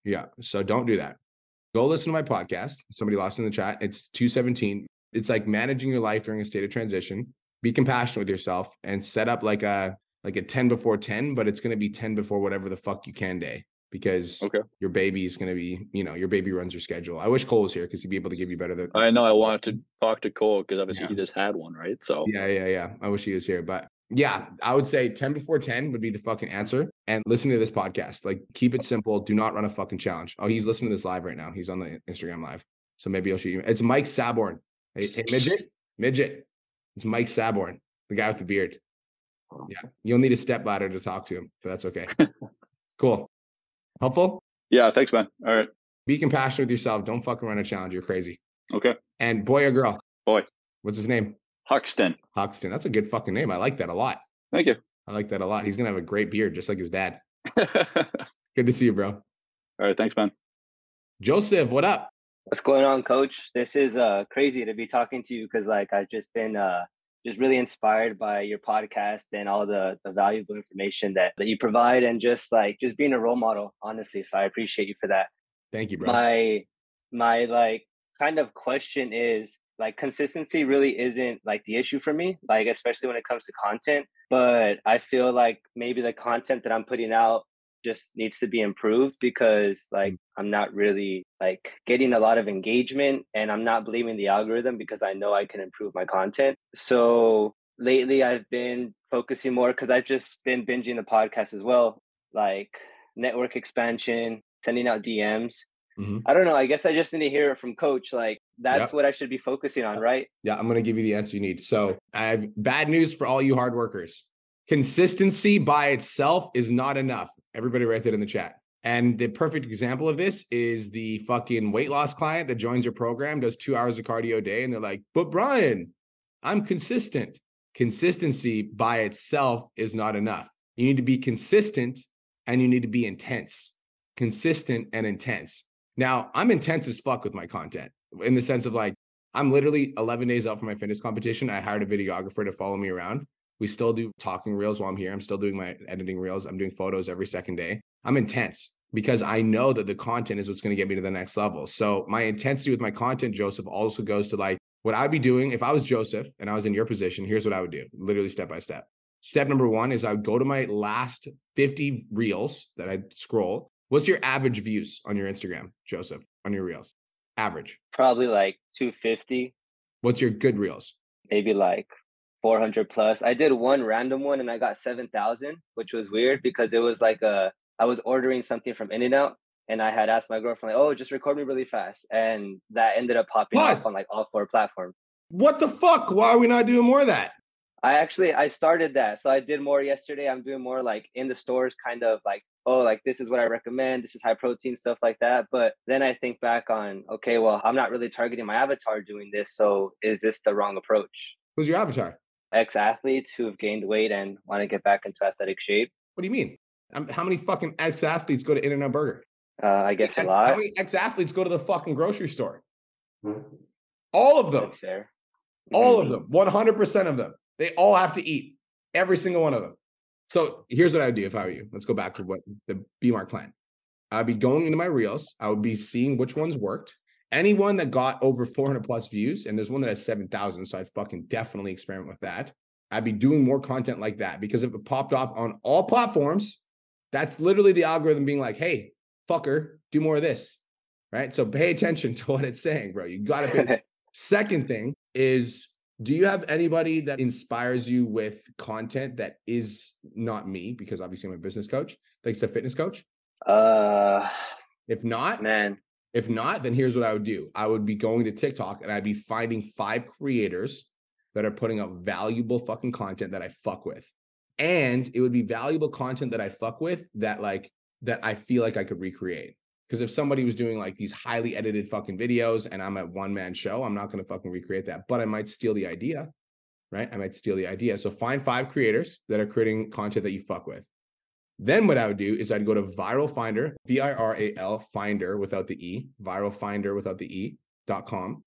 Yeah. So don't do that. Go listen to my podcast. Somebody lost in the chat. It's 217. It's like managing your life during a state of transition. Be compassionate with yourself and set up like a like a 10 before 10, but it's gonna be 10 before whatever the fuck you can day because Okay. your baby is gonna be, you know, your baby runs your schedule. I wish Cole was here because he'd be able to give you better than I know I wanted to talk to Cole because obviously Yeah. he just had one, right? So Yeah, yeah, yeah. I wish he was here. But yeah, I would say 10 before 10 would be the fucking answer. And listen to this podcast. Like, keep it simple. Do not run a fucking challenge. Oh, he's listening to this live right now. He's on the Instagram live. So maybe I'll shoot you. It's Mike Saborn. Hey, hey, midget, midget. It's Mike Saborn, the guy with the beard. Yeah. You'll need a step ladder to talk to him, but that's okay. cool. Helpful? yeah, thanks, man. All right. Be compassionate with yourself. Don't fucking run a challenge. You're crazy. Okay. And boy or girl? Boy. What's his name? Huxton. Huxton. That's a good fucking name. I like that a lot. Thank you. I like that a lot. He's gonna have a great beard, just like his dad. Good to see you, bro. All right. thanks, man. Joseph, what up? What's going on, coach? This is uh crazy to be talking to you because like I've just been uh just really inspired by your podcast and all the, the valuable information that, that you provide and just like just being a role model, honestly. So I appreciate you for that. Thank you, bro. My my like kind of question is like consistency really isn't like the issue for me, like especially when it comes to content. But I feel like maybe the content that I'm putting out just needs to be improved because like I'm not really like getting a lot of engagement and I'm not believing the algorithm because I know I can improve my content. So lately I've been focusing more because I've just been binging the podcast as well, like network expansion, sending out DMs. Mhm. I don't know. I guess I just need to hear it from coach. Like that's what I should be focusing on, right? Yeah, I'm gonna give you the answer you need. So I have bad news for all you hard workers. Consistency by itself is not enough. Everybody write that in the chat. And the perfect example of this is the fucking weight loss client that joins your program, does two hours of cardio a day, and they're like, but Brian, I'm consistent. Consistency by itself is not enough. You need to be consistent and you need to be intense. Consistent and intense. Now, I'm intense as fuck with my content in the sense of like, I'm literally 11 days out from my fitness competition. I hired a videographer to follow me around. We still do talking reels while I'm here. I'm still doing my editing reels. I'm doing photos every second day. I'm intense because I know that the content is what's going to get me to the next level. So my intensity with my content, Joseph, also goes to like what I'd be doing if I was Joseph and I was in your position. Here's what I would do, literally step by step. Step number one is I would go to my last 50 reels that I scroll. What's your average views on your Instagram, Joseph, on your reels? Average. Probably like 250, What's your good reels? maybe like 400 plus. I did one random one and I got 7,000, which was weird because it was like a, I was ordering something from In-N-Out and I had asked my girlfriend, like, oh, just record me really fast. And that ended up popping Plus- up on like all four platforms. What the fuck? Why are we not doing more of that? I actually I started that. So I did more yesterday. I'm doing more like in the stores kind of like, oh, like this is what I recommend. This is high protein stuff like that. But then I think back on, okay, well, I'm not really targeting my avatar doing this. So is this the wrong approach? Who's your avatar? Ex athletes who have gained weight and want to get back into athletic shape. What do you mean? Um, how many fucking ex athletes go to In-N-Out Burger? Uh, I guess a lot. How lot. many ex athletes go to the fucking grocery store? All of them. That's fair. All of them. 100% of them. They all have to eat. Every single one of them. So here's what I would do if I were you. Let's go back to what the B Mark plan. I'd be going into my reels. I would be seeing which ones worked. Anyone that got over 400 plus views, and there's one that has 7,000. So I'd fucking definitely experiment with that. I'd be doing more content like that because if it popped off on all platforms, that's literally the algorithm being like, hey, fucker, do more of this. Right. So pay attention to what it's saying, bro. You got to pay. Second thing is do you have anybody that inspires you with content that is not me? Because obviously I'm a business coach, like a fitness coach. Uh, If not, man, if not, then here's what I would do. I would be going to TikTok and I'd be finding five creators that are putting up valuable fucking content that I fuck with. And it would be valuable content that I fuck with that like that I feel like I could recreate. Because if somebody was doing like these highly edited fucking videos and I'm a one man show, I'm not going to fucking recreate that, but I might steal the idea, right? I might steal the idea. So find five creators that are creating content that you fuck with. Then what I would do is I'd go to Viral Finder, V I R A L Finder without the E, Viral Finder without the E dot com.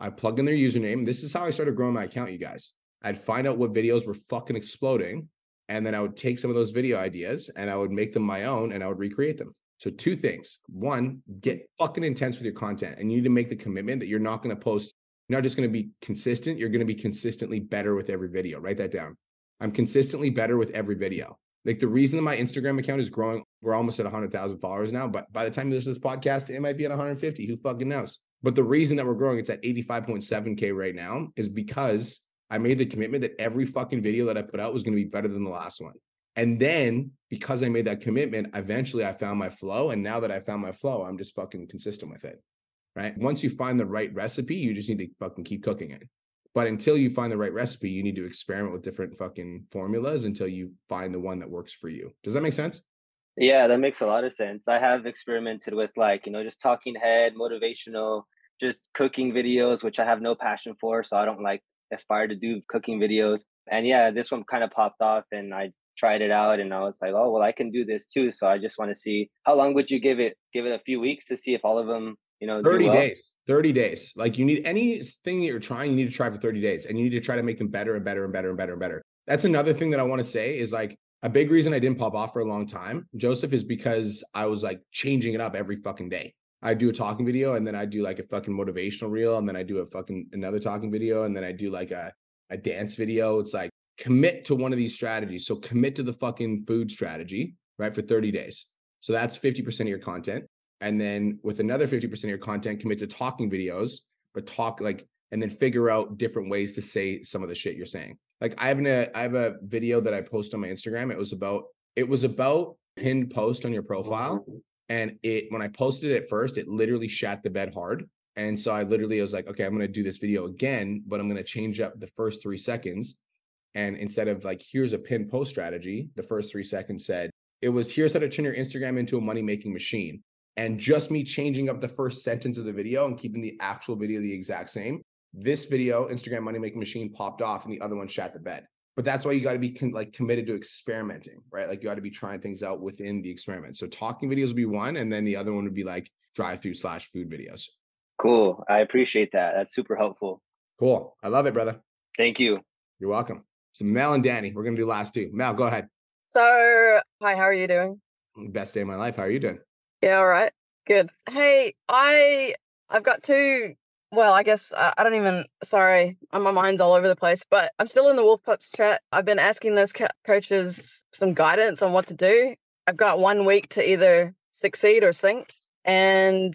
I plug in their username. This is how I started growing my account, you guys. I'd find out what videos were fucking exploding. And then I would take some of those video ideas and I would make them my own and I would recreate them. So, two things. One, get fucking intense with your content and you need to make the commitment that you're not going to post, you're not just going to be consistent, you're going to be consistently better with every video. Write that down. I'm consistently better with every video. Like the reason that my Instagram account is growing, we're almost at 100,000 followers now. But by the time you listen to this podcast, it might be at 150. Who fucking knows? But the reason that we're growing, it's at 85.7K right now, is because I made the commitment that every fucking video that I put out was going to be better than the last one. And then because I made that commitment, eventually I found my flow. And now that I found my flow, I'm just fucking consistent with it. Right. Once you find the right recipe, you just need to fucking keep cooking it. But until you find the right recipe, you need to experiment with different fucking formulas until you find the one that works for you. Does that make sense? Yeah, that makes a lot of sense. I have experimented with like, you know, just talking head, motivational, just cooking videos, which I have no passion for. So I don't like aspire to do cooking videos. And yeah, this one kind of popped off and I tried it out and I was like, oh, well, I can do this too. So I just want to see how long would you give it? Give it a few weeks to see if all of them, you know, 30 well? days 30 days. Like you need anything that you're trying you need to try for 30 days and you need to try to make them better and better and better and better and better. That's another thing that i want to say is like a big reason i didn't pop off for a long time joseph is because i was like changing it up every fucking day. I do a talking video and then i do like a fucking motivational reel and then i do a fucking another talking video and then i do like a, a dance video. It's like commit to one of these strategies. So commit to the fucking food strategy right for 30 days. So that's 50% of your content and then with another 50% of your content commit to talking videos but talk like and then figure out different ways to say some of the shit you're saying. Like i have a i have a video that i post on my instagram. It was about it was about pinned post on your profile mm-hmm. and it when i posted it first it literally shat the bed hard. And so i literally was like okay i'm going to do this video again but i'm going to change up the first three seconds. And instead of like here's a pin post strategy the first three seconds said it was here's how to turn your instagram into a money making machine and just me changing up the first sentence of the video and keeping the actual video the exact same. This video, Instagram Money Making Machine, popped off, and the other one shat the bed. But that's why you got to be con- like committed to experimenting, right? Like you got to be trying things out within the experiment. So talking videos would be one, and then the other one would be like drive through slash food videos. Cool. I appreciate that. That's super helpful. Cool. I love it, brother. Thank you. You're welcome. So Mel and Danny, we're gonna do last two. Mel, go ahead. So, hi, how are you doing? Best day of my life. How are you doing? Yeah, all right. Good. Hey, I I've got two well, I guess I, don't even sorry, uh, my mind's all over the place, but I'm still in the Wolf Pups chat. I've been asking those co- coaches some guidance on what to do. I've got one week to either succeed or sink, and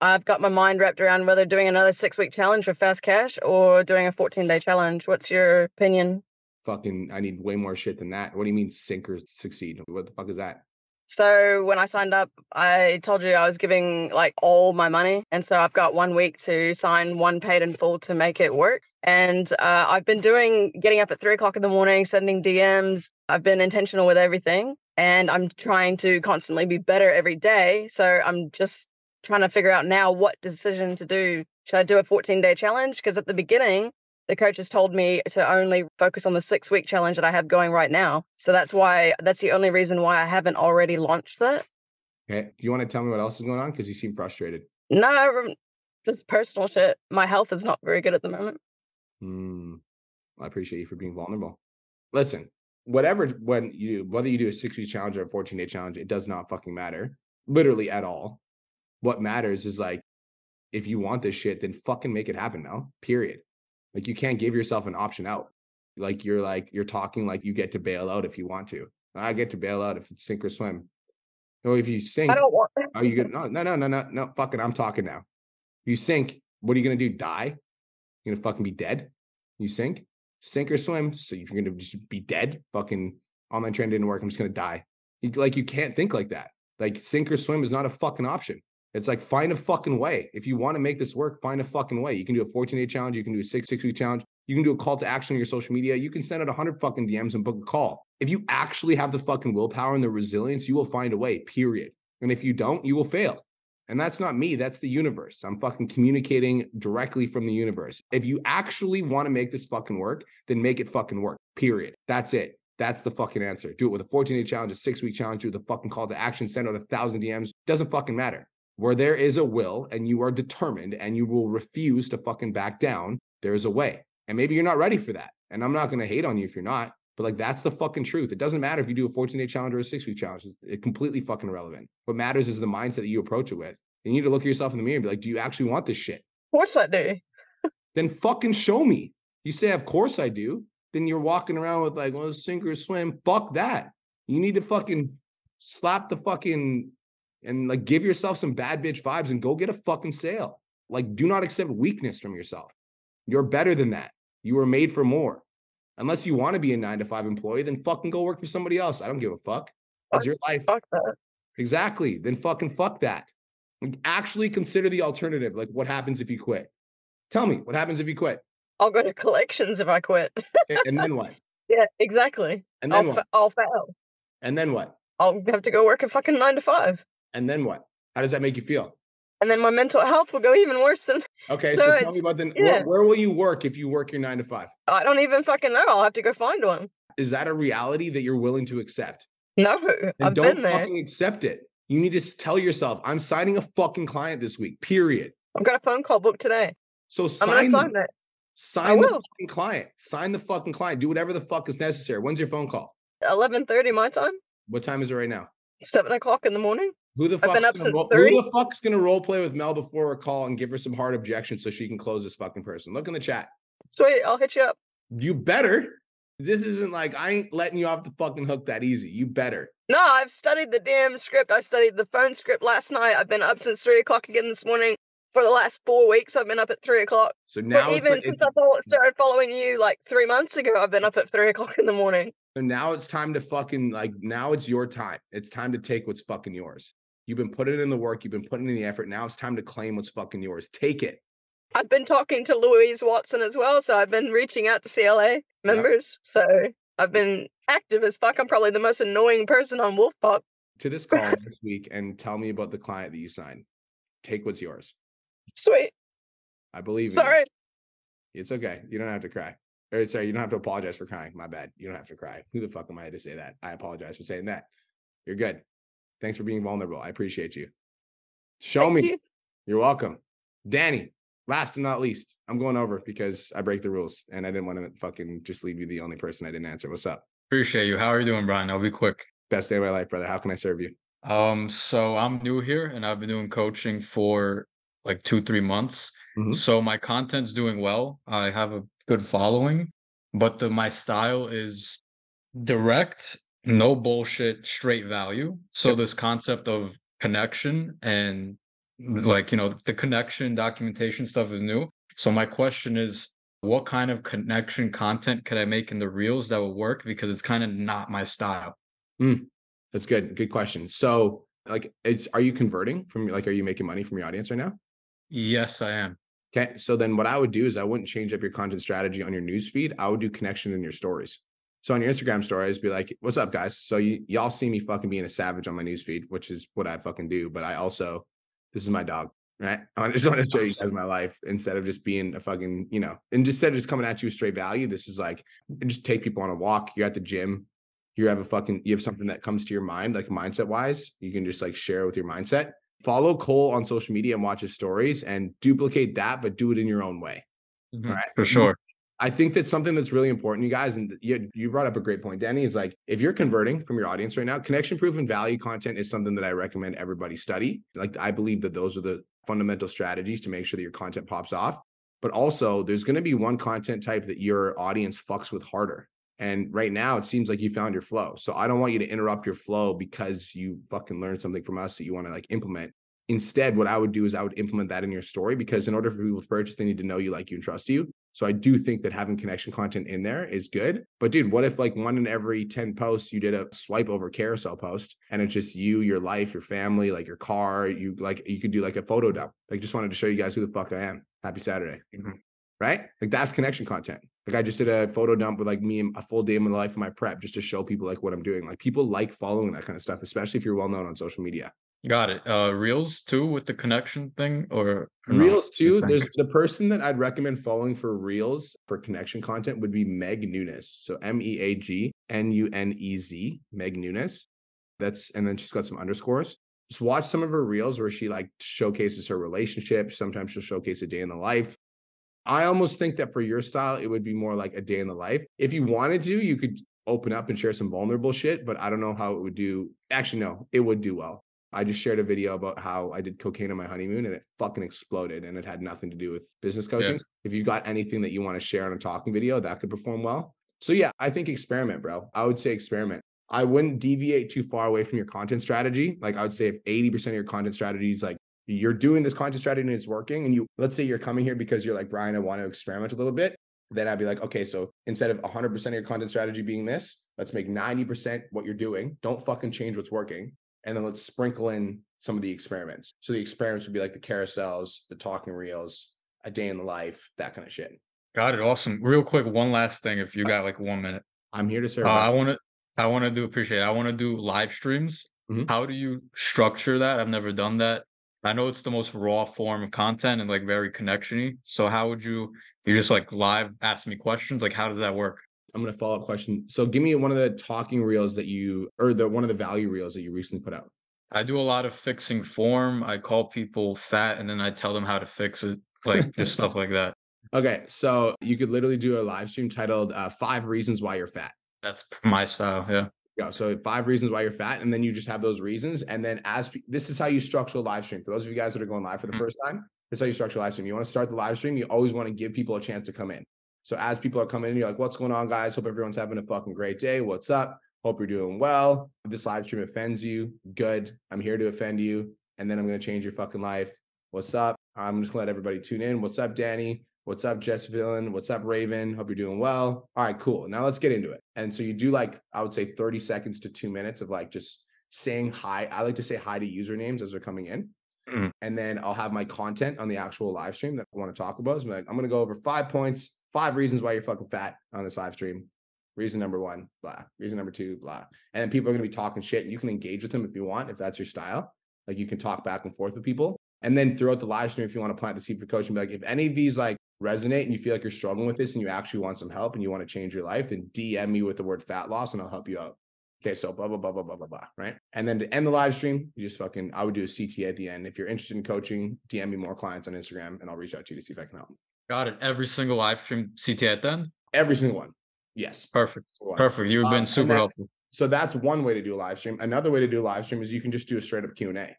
I've got my mind wrapped around whether doing another six week challenge with fast cash or doing a 14 day challenge. What's your opinion? Fucking, I need way more shit than that. What do you mean sink or succeed? What the fuck is that? So when I signed up, I told you I was giving like all my money, and so I've got one week to sign one paid in full to make it work. And uh, I've been doing getting up at three o'clock in the morning, sending DMs. I've been intentional with everything, and I'm trying to constantly be better every day. So I'm just trying to figure out now what decision to do. Should I do a 14 day challenge? Because at the beginning, the coaches told me to only focus on the six week challenge that I have going right now. So that's why that's the only reason why I haven't already launched that. Okay. Do you want to tell me what else is going on? Because you seem frustrated. No, just personal shit. My health is not very good at the moment. Hmm. I appreciate you for being vulnerable. Listen, whatever when you whether you do a six week challenge or a 14 day challenge, it does not fucking matter. Literally at all. What matters is like if you want this shit, then fucking make it happen now. Period. Like you can't give yourself an option out. Like you're like you're talking like you get to bail out if you want to. I get to bail out if it's sink or swim. No, if you sink, I don't want are you gonna no no no no no no fucking I'm talking now. You sink, what are you gonna do? Die? You're gonna fucking be dead? You sink? Sink or swim? So you're gonna just be dead? Fucking online training didn't work. I'm just gonna die. You, like you can't think like that. Like sink or swim is not a fucking option. It's like find a fucking way. If you want to make this work, find a fucking way. You can do a 14 day challenge. You can do a six six week challenge. You can do a call to action on your social media. You can send out 100 fucking DMs and book a call. If you actually have the fucking willpower and the resilience, you will find a way. Period. And if you don't, you will fail. And that's not me, that's the universe. I'm fucking communicating directly from the universe. If you actually want to make this fucking work, then make it fucking work. Period. That's it. That's the fucking answer. Do it with a 14 day challenge, a six week challenge, do the fucking call to action, send out a thousand DMs. Doesn't fucking matter. Where there is a will and you are determined and you will refuse to fucking back down, there is a way. And maybe you're not ready for that. And I'm not going to hate on you if you're not, but like that's the fucking truth. It doesn't matter if you do a 14 day challenge or a six week challenge. It's, completely fucking irrelevant. What matters is the mindset that you approach it with. You need to look at yourself in the mirror and be like, do you actually want this shit? Of course I do. Then fucking show me. You say, of course I do. Then you're walking around with like, well, sink or swim. Fuck that. You need to fucking slap the fucking and like give yourself some bad bitch vibes and go get a fucking sale. Like, do not accept weakness from yourself. You're better than that. You were made for more. Unless you want to be a nine to five employee, then fucking go work for somebody else. I don't give a fuck. That's your life. Fuck that. Exactly. Then fucking fuck that. Like, actually consider the alternative. Like, what happens if you quit? Tell me, what happens if you quit? I'll go to collections if I quit. And then what? yeah, exactly. And I'll, then fa- what? I'll fail. And then what? I'll have to go work a fucking nine to five. And then what? How does that make you feel? And then my mental health will go even worse than Okay, So so, tell me about the yeah. where, where will you work if you work your nine to five? I don't even fucking know. I'll have to go find one. Is that a reality that you're willing to accept? No, And I've don't been there. fucking accept it. You need to tell yourself, I'm signing a fucking client this week, period. I've got a phone call booked today. So sign, sign it. sign the fucking client. Sign the fucking client. Do whatever the fuck is necessary. When's your phone call? Eleven thirty my time. What time is it right now? Seven o'clock in the morning. Who the fuck's gonna ro- who the fuck's gonna role play with Mel before a call and give her some hard objections so she can close this fucking person? Look in the chat. Sweet, I'll hit you up. You better. This isn't like I ain't letting you off the fucking hook that easy. You better. No, I've studied the damn script. I studied the phone script last night. I've been up since three o'clock again this morning. For the last four weeks, I've been up at three o'clock. So now even like- since I started following you like three months ago, I've been up at three o'clock in the morning. So now it's time to fucking like now it's your time. It's time to take what's fucking yours. You've been putting in the work, you've been putting in the effort. Now it's time to claim what's fucking yours. Take it. I've been talking to Louise Watson as well, so I've been reaching out to CLA members. So I've been active as fuck. I'm probably the most annoying person on Wolfpop. To this call next week and tell me about the client that you signed. Take what's yours. Sweet. I believe in you. Sorry. It's okay. You don't have to cry. Or sorry, you don't have to apologize for crying. My bad. You don't have to cry. Who the fuck am I to say that? I apologize for saying that. You're good. Thanks for being vulnerable. I appreciate you. Show Thank me. you. You're welcome. Danny, last and not least, I'm going over because I break the rules and I didn't want to fucking just leave you the only person I didn't answer. What's up? Appreciate you. How are you doing, Brian? I'll be quick. Best day of my life, brother. How can I serve you? Um, so I'm new here and I've been doing coaching for like two, three months. Mhm. So my content's doing well. I have a good following, but the my style is direct, no bullshit, straight value. So this concept of connection and like, you know, the connection documentation stuff is new. So my question is what kind of connection content could I make in the reels that will work? Because it's kind of not my style. Mm, that's good. Good question. So, like, it's are you converting from like, are you making money from your audience right now? Yes, I am. Okay. So then what I would do is I wouldn't change up your content strategy on your news feed. I would do connection in your stories. So on your Instagram stories, be like, what's up, guys? So you y'all see me fucking being a savage on my news feed, which is what I fucking do. But I also, this is my dog. right? I just want to show you guys my life instead of just being a fucking, you know, and just instead of just coming at you with straight value. This is like just take people on a walk. You're at the gym. You have a fucking you have something that comes to your mind, like mindset wise. You can just like share with your mindset. Follow Cole on social media and watch his stories and duplicate that, but do it in your own way. Mhm, Right. For sure. I think that's something that's really important, you guys. And you, you brought up a great point, Danny. Is like if you're converting from your audience right now, connection proof and value content is something that I recommend everybody study. Like I believe that those are the fundamental strategies to make sure that your content pops off. But also, there's going to be one content type that your audience fucks with harder. And right now, it seems like you found your flow. So I don't want you to interrupt your flow because you fucking learned something from us that you want to like implement. Instead, what I would do is I would implement that in your story because in order for people to purchase, they need to know you, like you, and trust you. So I do think that having connection content in there is good. But dude, what if like one in every 10 posts you did a swipe over carousel post and it's just you, your life, your family, like your car, you like you could do like a photo dump. Like just wanted to show you guys who the fuck I am. Happy Saturday. Mm-hmm. Right? Like that's connection content. Like I just did a photo dump with like me and a full day in my life of my prep just to show people like what I'm doing. Like people like following that kind of stuff, especially if you're well known on social media. Got it. Uh Reels too with the connection thing or, or? Reels too. There's the person that I'd recommend following for Reels for connection content would be Meag Nunez. So M E A G N U N E Z, Meag Nunez. That's and then she's got some underscores. Just watch some of her reels where she like showcases her relationship. Sometimes she'll showcase a day in the life. I almost think that for your style, it would be more like a day in the life. If you wanted to, you could open up and share some vulnerable shit, but I don't know how it would do. Actually, no, it would do well. I just shared a video about how I did cocaine on my honeymoon and it fucking exploded and it had nothing to do with business coaching. If you got anything that you want to share on a talking video, that could perform well. So yeah, I think experiment, bro. I would say experiment. I wouldn't deviate too far away from your content strategy. Like I would say if 80% of your content strategy is like you're doing this content strategy and it's working and you let's say you're coming here because you're like Brian, I want to experiment a little bit. Then I'd be like, okay, so instead of 100% of your content strategy being this, let's make 90% what you're doing. Don't fucking change what's working. And then let's sprinkle in some of the experiments. So the experiments would be like the carousels, the talking reels, a day in the life, that kind of shit. Got it. Awesome. Real quick, one last thing if you got like one minute. I'm here to serve. Uh, I want to I want to do appreciate it. I want to do live streams. Mhm. How do you structure that? I've never done that. I know it's the most raw form of content and like very connectiony. So how would you you just like live ask me questions? Like how does that work? I'm gonna follow up question. So give me one of the talking reels that you or the one of the value reels that you recently put out. I do a lot of fixing form. I call people fat and then I tell them how to fix it. Like just stuff like that. Okay, so you could literally do a live stream titled uh, Five Reasons Why You're Fat. That's my style. Yeah. Yeah, so five reasons why you're fat, and then you just have those reasons. And then as this is how you structure a live stream. For those of you guys that are going live for the Mhm. first time, this is how you structure a live stream. You want to start the live stream, you always want to give people a chance to come in. So as people are coming in, you're like, what's going on, guys? Hope everyone's having a fucking great day. What's up? Hope you're doing well. If this live stream offends you, good. I'm here to offend you. And then I'm going to change your fucking life. What's up? I'm just going to let everybody tune in. What's up, Danny? What's up, Jess Villain? What's up, Raven? Hope you're doing well. All right, cool. Now let's get into it. And so you do like, I would say 30 seconds to two minutes of like just saying hi. I like to say hi to usernames as they're coming in. Mhm. And then I'll have my content on the actual live stream that I want to talk about. So I'm like, I'm going to go over five points, five reasons why you're fucking fat on this live stream. Reason number one, blah. Reason number two, blah. And then people are going to be talking shit. You can engage with them if you want, if that's your style. Like you can talk back and forth with people. And then throughout the live stream, if you want to plant the seed for coaching, be like, if any of these like resonate and you feel like you're struggling with this and you actually want some help and you want to change your life, then DM me with the word fat loss and I'll help you out. Okay, so blah blah blah blah blah blah blah. Right. And then to end the live stream, you just fucking I would do a CTA at the end. If you're interested in coaching, DM me more clients on Instagram and I'll reach out to you to see if I can help. Got it. Every single live stream CTA then? Every single one. Yes. Perfect. One. Perfect. You've Um, been and super helpful. So that's one way to do a live stream. Another way to do a live stream is you can just do a straight up Q and A.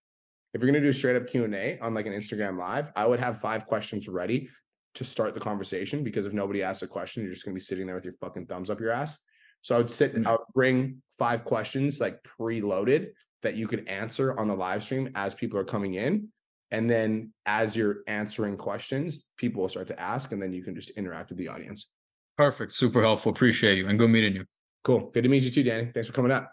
If you're gonna do a straight up Q and A on like an Instagram live, I would have five questions ready to start the conversation because if nobody asks a question, you're just gonna be sitting there with your fucking thumbs up your ass. So I would sit and I would bring five questions like preloaded that you could answer on the live stream as people are coming in. And then as you're answering questions, people will start to ask, and then you can just interact with the audience. Perfect. Super helpful. Appreciate you and good meeting you. Cool. Good to meet you too, Danny. Thanks for coming up.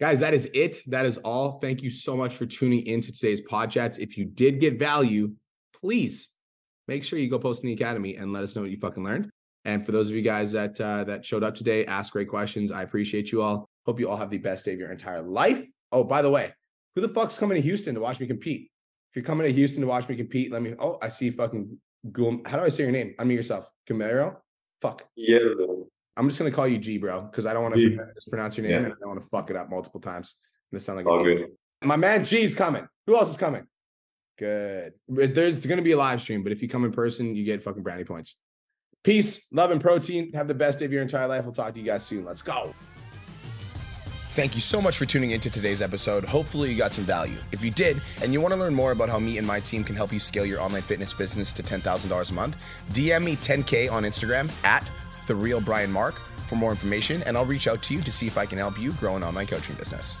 Guys, that is it. That is all. Thank you so much for tuning into today's podcast. If you did get value, please make sure you go post in the academy and let us know what you fucking learned. And for those of you guys that uh, that showed up today, ask great questions. I appreciate you all. Hope you all have the best day of your entire life. Oh, by the way, who the fuck's coming to Houston to watch me compete? If you're coming to Houston to watch me compete, let me. Oh, I see fucking. Gum, how do I say your name? Unmute yourself. Camaro. Fuck. Yeah. I'm just gonna call you G, bro, because I don't want to mispronounce your name Yeah. and I don't want to fuck it up multiple times. I'm gonna sound like All good. My man G's coming. Who else is coming? Good. There's gonna be a live stream, but if you come in person, you get fucking brownie points. Peace, love, and protein. Have the best day of your entire life. We'll talk to you guys soon. Let's go. Thank you so much for tuning into today's episode. Hopefully, you got some value. If you did, and you want to learn more about how me and my team can help you scale your online fitness business to $10,000 a month, DM me 10K on Instagram at The Real Brian Mark for more information, and I'll reach out to you to see if I can help you grow an online coaching business.